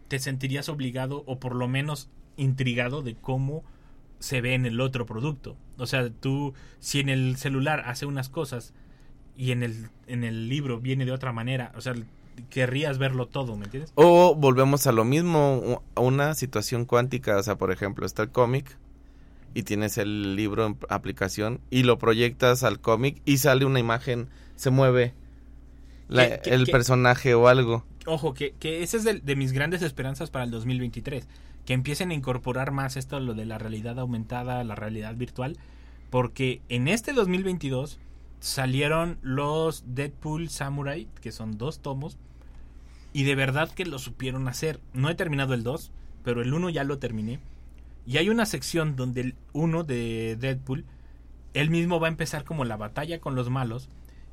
[SPEAKER 7] te sentirías obligado o por lo menos intrigado de cómo se ve en el otro producto. O sea, tú, si en el celular hace unas cosas y en el, en el libro viene de otra manera, o sea, querrías verlo todo, ¿me entiendes?
[SPEAKER 8] O volvemos a lo mismo, a una situación cuántica, o sea, por ejemplo, está el cómic y tienes el libro en aplicación y lo proyectas al cómic y sale una imagen, se mueve la-
[SPEAKER 7] ¿Qué- qué-
[SPEAKER 8] el personaje o algo.
[SPEAKER 7] Ojo, que, que ese es de, de mis grandes esperanzas para el 2023. Que empiecen a incorporar más esto, lo de la realidad aumentada, la realidad virtual. Porque en este 2022 salieron los Deadpool Samurai, que son dos tomos. Y de verdad que lo supieron hacer. No he terminado el 2, pero el 1 ya lo terminé. Y hay una sección donde el 1 de Deadpool, él mismo va a empezar como la batalla con los malos.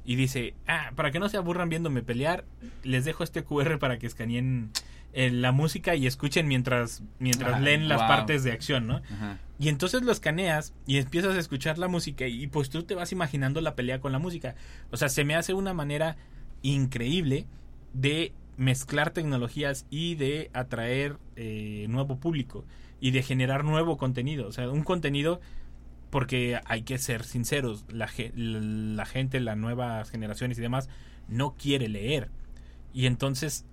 [SPEAKER 7] Y dice, ah, para que no se aburran viéndome pelear, les dejo este QR para que escaneen eh, la música y escuchen mientras, mientras
[SPEAKER 9] Ah,
[SPEAKER 7] leen las
[SPEAKER 9] wow.
[SPEAKER 7] partes de acción, ¿no?
[SPEAKER 9] Ajá.
[SPEAKER 7] Y entonces lo escaneas y empiezas a escuchar la música y pues tú te vas imaginando la pelea con la música. O sea, se me hace una manera increíble de mezclar tecnologías y de atraer eh, nuevo público y de generar nuevo contenido. O sea, un contenido porque hay que ser sinceros, la, ge- la gente, las nuevas generaciones y demás no quiere leer. Y entonces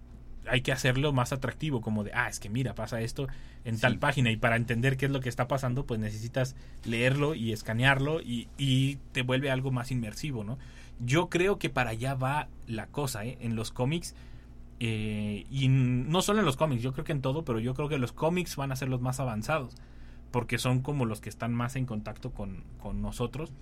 [SPEAKER 7] hay que hacerlo más atractivo, como de, ah, es que mira, pasa esto en tal página y para entender qué es lo que está pasando, pues necesitas leerlo y escanearlo y, y te vuelve algo más inmersivo, ¿no? Yo creo que para allá va la cosa, ¿eh? En los cómics, eh, y no solo en los cómics, yo creo que en todo, pero yo creo que los cómics van a ser los más avanzados, porque son como los que están más en contacto con, con nosotros.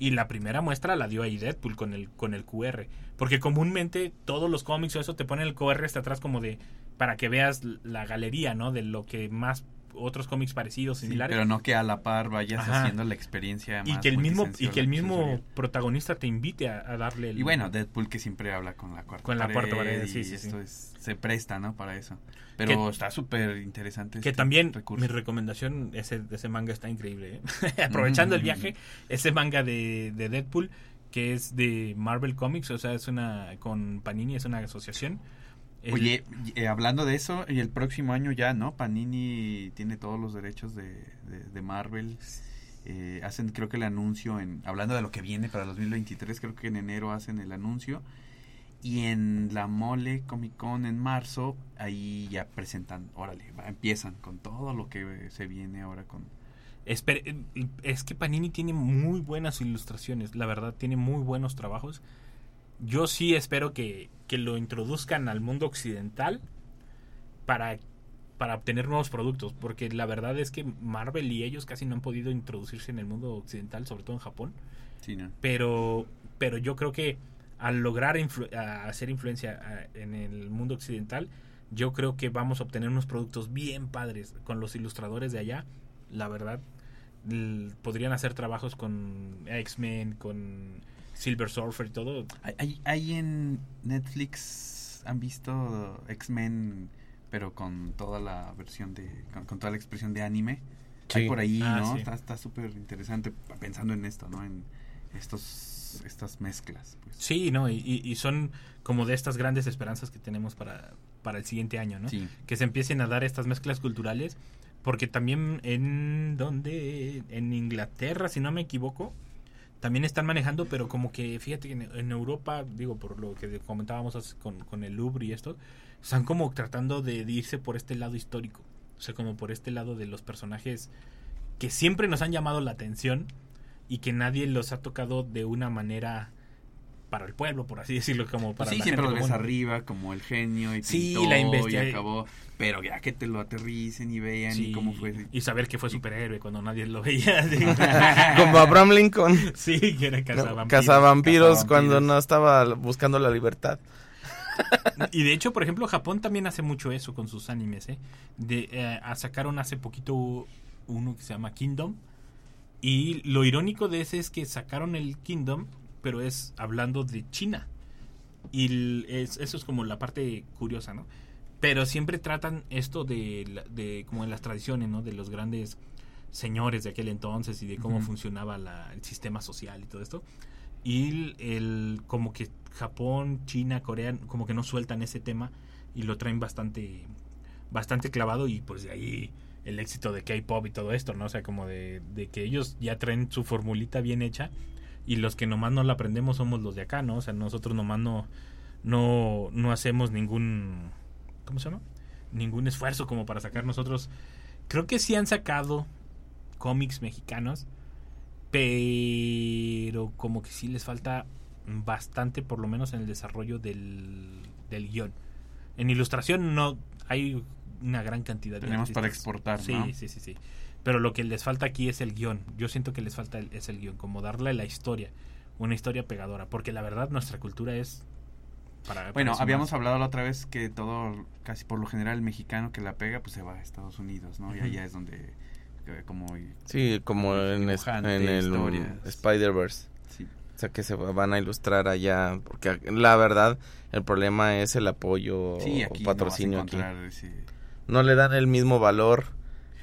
[SPEAKER 7] Y la primera muestra la dio ahí Deadpool con el, con el QR. Porque comúnmente todos los cómics o eso te ponen el QR hasta atrás como de... Para que veas la galería, ¿no? De lo que más otros cómics parecidos,
[SPEAKER 9] Sí,
[SPEAKER 7] similares.
[SPEAKER 9] pero no que a la par vayas
[SPEAKER 7] Ajá.
[SPEAKER 9] haciendo la experiencia
[SPEAKER 7] y
[SPEAKER 9] más
[SPEAKER 7] que el mismo y que el mismo protagonista te invite a, a darle el...
[SPEAKER 9] Y bueno, Deadpool que siempre habla con la cuarta
[SPEAKER 7] Con la
[SPEAKER 9] pared.
[SPEAKER 7] cuarta pared, sí,
[SPEAKER 9] y esto es- se presta, ¿no? Para eso. Pero
[SPEAKER 7] Que-
[SPEAKER 9] está súper interesante.
[SPEAKER 7] Que
[SPEAKER 9] este
[SPEAKER 7] también,
[SPEAKER 9] recurso.
[SPEAKER 7] mi recomendación, ese, ese manga está increíble. ¿eh? Aprovechando el viaje, ese manga de, de Deadpool, que es de Marvel Comics, o sea, es una, con Panini, es una asociación. El-
[SPEAKER 9] Oye, eh, hablando de eso, y el próximo año ya, ¿no? Panini tiene todos los derechos de, de, de Marvel. Eh, hacen, creo que el anuncio, en hablando de lo que viene para 2023, creo que en enero hacen el anuncio. Y en la Mole Comic Con en marzo, ahí ya presentan, órale, va, empiezan con todo lo que se viene ahora con...
[SPEAKER 7] Espere- es que Panini tiene muy buenas ilustraciones, la verdad, tiene muy buenos trabajos. Yo sí espero que, que lo introduzcan al mundo occidental para, para obtener nuevos productos, porque la verdad es que Marvel y ellos casi no han podido introducirse en el mundo occidental, sobre todo en Japón.
[SPEAKER 9] Sí, ¿no?
[SPEAKER 7] pero pero yo creo que al lograr influ- a- hacer influencia a- en el mundo occidental yo creo que vamos a obtener unos productos bien padres con los ilustradores de allá la verdad podrían hacer trabajos con X-Men con Silver Surfer y todo
[SPEAKER 9] ¿Hay, hay, hay en Netflix, han visto X-Men, pero con toda la versión de, con, con toda la expresión de anime? Hay
[SPEAKER 8] Sí.
[SPEAKER 9] por ahí,
[SPEAKER 7] Ah,
[SPEAKER 9] ¿no?
[SPEAKER 7] sí.
[SPEAKER 9] Está está súper interesante pensando en esto, ¿no? En estos estas mezclas, pues.
[SPEAKER 7] sí no y, y- y son como de estas grandes esperanzas que tenemos para para el siguiente año no
[SPEAKER 9] Sí.
[SPEAKER 7] que se empiecen a dar estas mezclas culturales porque también en donde en Inglaterra si no me equivoco también están manejando pero como que fíjate que en, en Europa digo por lo que comentábamos con, con el Louvre y esto están como tratando de irse por este lado histórico o sea como por este lado de los personajes que siempre nos han llamado la atención y que nadie los ha tocado de una manera para el pueblo por así decirlo como para
[SPEAKER 9] sí,
[SPEAKER 7] la
[SPEAKER 9] siempre lo
[SPEAKER 7] gente
[SPEAKER 9] ves
[SPEAKER 7] común.
[SPEAKER 9] arriba como el genio y
[SPEAKER 7] Sí,
[SPEAKER 9] pintó
[SPEAKER 7] la
[SPEAKER 9] y
[SPEAKER 7] investiga-
[SPEAKER 9] acabó, pero ya que te lo aterricen y vean y cómo fue.
[SPEAKER 7] y saber que fue superhéroe cuando nadie lo veía.
[SPEAKER 8] Como Abraham Lincoln.
[SPEAKER 7] sí, que era
[SPEAKER 8] ¿no?
[SPEAKER 7] cazavampiros.
[SPEAKER 8] Cazavampiros cuando no estaba buscando la libertad.
[SPEAKER 7] Y de hecho, por ejemplo, Japón también hace mucho eso con sus animes. ¿eh? De, eh, a- sacaron hace poquito uno que se llama Kingdom. Y lo irónico de ese es que sacaron el Kingdom, pero es hablando de China. Y es- eso es como la parte curiosa, ¿no? Pero siempre tratan esto de, de como en las tradiciones, ¿no? De los grandes señores de aquel entonces y de cómo funcionaba la- el sistema social y todo esto. Y el, el- como que Japón, China, Corea, como que no sueltan ese tema y lo traen bastante, bastante clavado y pues de ahí el éxito de K-pop y todo esto, ¿no? O sea, como de, de que ellos ya traen su formulita bien hecha y los que nomás no la aprendemos somos los de acá, ¿no? O sea, nosotros nomás no, no, no hacemos ningún, ¿cómo se llama? Ningún esfuerzo como para sacar nosotros. Creo que sí han sacado cómics mexicanos, pero como que sí les falta bastante, por lo menos en el desarrollo del, del guion. En ilustración no hay una gran cantidad de
[SPEAKER 9] Tenemos para exportar,
[SPEAKER 7] Sí,
[SPEAKER 9] ¿no?
[SPEAKER 7] sí, sí, sí. Pero lo que les falta aquí es el guion. Yo siento que les falta el- es el guion, como darle la historia, una historia pegadora, porque la verdad nuestra cultura es para
[SPEAKER 9] Bueno,
[SPEAKER 7] para
[SPEAKER 9] habíamos
[SPEAKER 7] más.
[SPEAKER 9] hablado la otra vez que todo, casi por lo general el mexicano que la pega, pues se va a Estados Unidos, ¿no? Y allá es donde, eh, como...
[SPEAKER 8] Sí, como en, es-
[SPEAKER 9] Dibujante,
[SPEAKER 8] en el. Spider-Verse.
[SPEAKER 9] Sí.
[SPEAKER 8] O sea, que se van a ilustrar allá. Porque la verdad, el problema es el apoyo
[SPEAKER 9] Sí,
[SPEAKER 8] o
[SPEAKER 9] aquí
[SPEAKER 8] patrocinio
[SPEAKER 9] no
[SPEAKER 8] aquí.
[SPEAKER 9] ese-
[SPEAKER 8] No le dan el mismo valor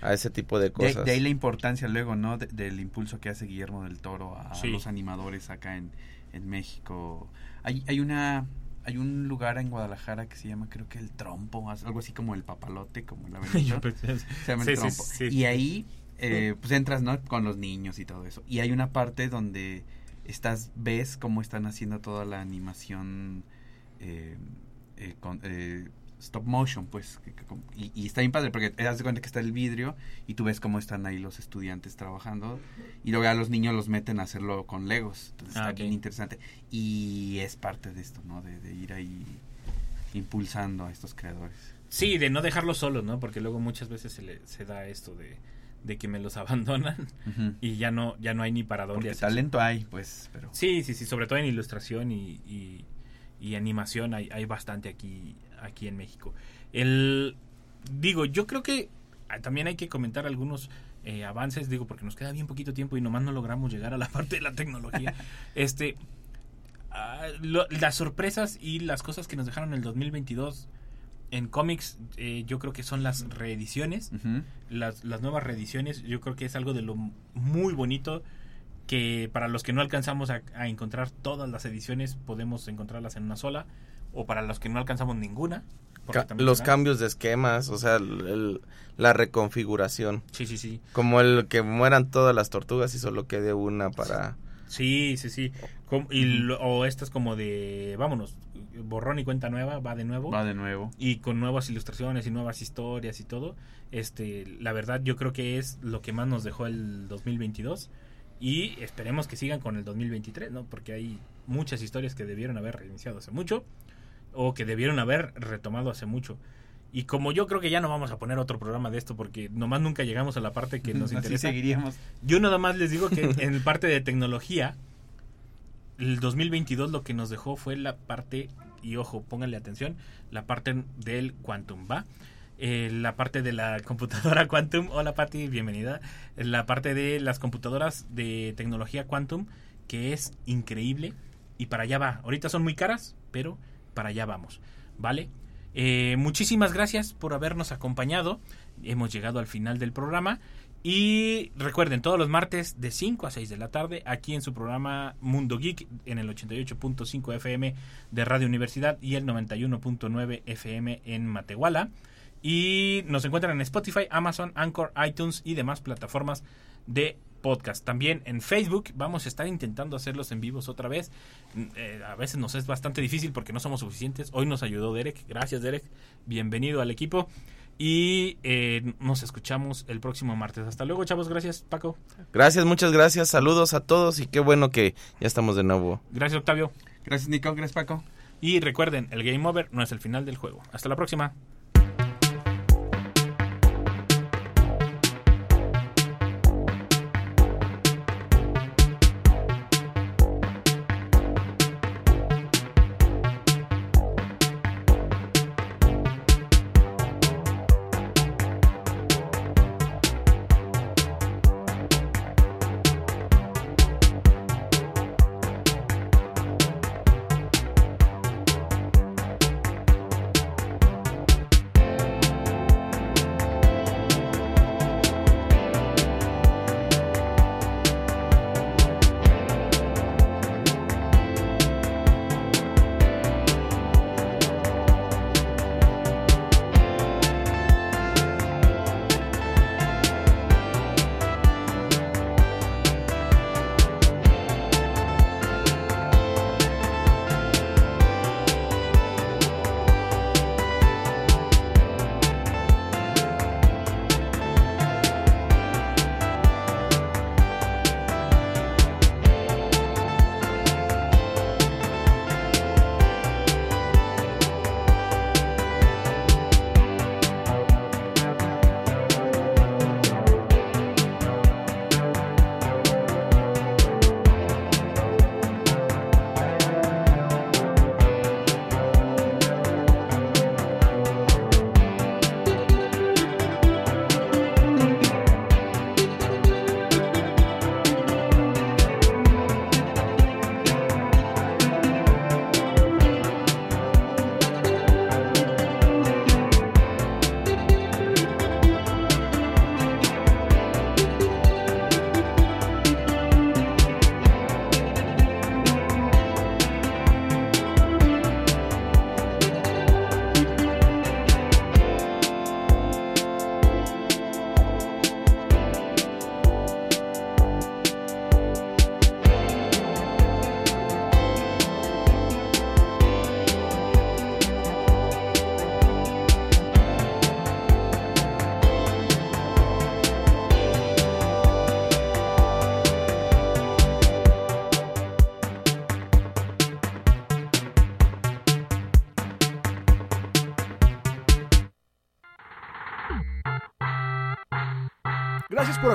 [SPEAKER 8] a ese tipo de cosas.
[SPEAKER 9] de ahí la importancia luego, ¿no? De- del impulso que hace Guillermo del Toro a
[SPEAKER 7] Sí.
[SPEAKER 9] los animadores acá en, en México. Hay, hay una hay un lugar en Guadalajara que se llama creo que el Trompo, algo así como el papalote, como la verdad. se llama
[SPEAKER 7] sí,
[SPEAKER 9] el
[SPEAKER 7] sí,
[SPEAKER 9] Trompo.
[SPEAKER 7] sí.
[SPEAKER 9] Y ahí eh, pues entras, ¿no? Con los niños y todo eso. Y hay una parte donde estás ves cómo están haciendo toda la animación eh, eh, con, eh, stop motion, pues. y, y está bien padre porque te das cuenta que está el vidrio y tú ves cómo están ahí los estudiantes trabajando. Y luego a los niños los meten a hacerlo con Legos. Entonces
[SPEAKER 7] Ah,
[SPEAKER 9] está bien interesante. Y es parte de esto, ¿no? De, de ir ahí impulsando a estos creadores.
[SPEAKER 7] Sí, de no dejarlos solos, ¿no? Porque luego muchas veces se, le, se da esto de, de que me los abandonan y ya no ya no hay ni para dónde
[SPEAKER 9] Porque
[SPEAKER 7] hacerse.
[SPEAKER 9] talento hay, pues, pero...
[SPEAKER 7] Sí, sí, sí, sobre todo en ilustración y, y, y animación hay, hay bastante aquí, aquí en México. El, digo, yo creo que ah, también hay que comentar algunos eh, avances, digo, porque nos queda bien poquito tiempo y nomás no logramos llegar a la parte de la tecnología. este, ah, lo- las sorpresas y las cosas que nos dejaron en el 2022 en cómics, eh, yo creo que son las reediciones las nuevas reediciones, yo creo que es algo de lo muy bonito que para los que no alcanzamos a, a encontrar todas las ediciones, podemos encontrarlas en una sola, o para los que no alcanzamos ninguna.
[SPEAKER 8] Ca- los cambios de esquemas, o sea, el- el- la reconfiguración.
[SPEAKER 7] Sí, sí, sí.
[SPEAKER 8] Como el que mueran todas las tortugas y solo quede una para...
[SPEAKER 7] Sí, sí, sí. Y lo- o estas como de, vámonos, borrón y cuenta nueva, va de nuevo.
[SPEAKER 9] Va de nuevo.
[SPEAKER 7] y con nuevas ilustraciones y nuevas historias y todo. Este, la verdad yo creo que es lo que más nos dejó el 2022 y esperemos que sigan con el 2023, ¿no? Porque hay muchas historias que debieron haber reiniciado hace mucho o que debieron haber retomado hace mucho. Y como yo creo que ya no vamos a poner otro programa de esto porque nomás nunca llegamos a la parte que nos
[SPEAKER 9] Así
[SPEAKER 7] interesa.
[SPEAKER 9] seguiríamos.
[SPEAKER 7] Yo nada más les digo que en parte de tecnología, el 2022 lo que nos dejó fue la parte, y ojo, pónganle atención, la parte del Quantum, ¿va? Eh, la parte de la computadora Quantum, hola Pati, bienvenida. La parte de las computadoras de tecnología Quantum, que es increíble, y para allá va. Ahorita son muy caras, pero para allá vamos, ¿vale? Eh, muchísimas gracias por habernos acompañado. Hemos llegado al final del programa. Y recuerden, todos los martes de 5 a 6 de la tarde, aquí en su programa Mundo Geek, en el 88.5 FM de Radio Universidad y el 91.9 FM en Matehuala. Y nos encuentran en Spotify, Amazon, Anchor, iTunes y demás plataformas de podcast. También en Facebook vamos a estar intentando hacerlos en vivos otra vez. Mm, eh, a veces nos es bastante difícil porque no somos suficientes. Hoy nos ayudó Derek. Gracias Derek. Bienvenido al equipo. Y eh, nos escuchamos el próximo martes. Hasta luego, chavos. Gracias, Paco.
[SPEAKER 8] Gracias, muchas gracias, saludos a todos y qué bueno que ya estamos de nuevo.
[SPEAKER 7] Gracias, Octavio.
[SPEAKER 9] Gracias, Nico. Gracias, Paco.
[SPEAKER 7] Y recuerden, el game over no es el final del juego. Hasta la próxima.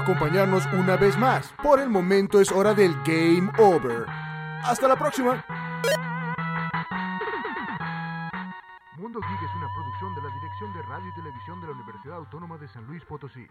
[SPEAKER 2] Acompañarnos una vez más. Por el momento es hora del Game Over. Hasta la próxima. Mundo Geek es una producción de la Dirección de Radio y Televisión de la Universidad Autónoma de San Luis Potosí.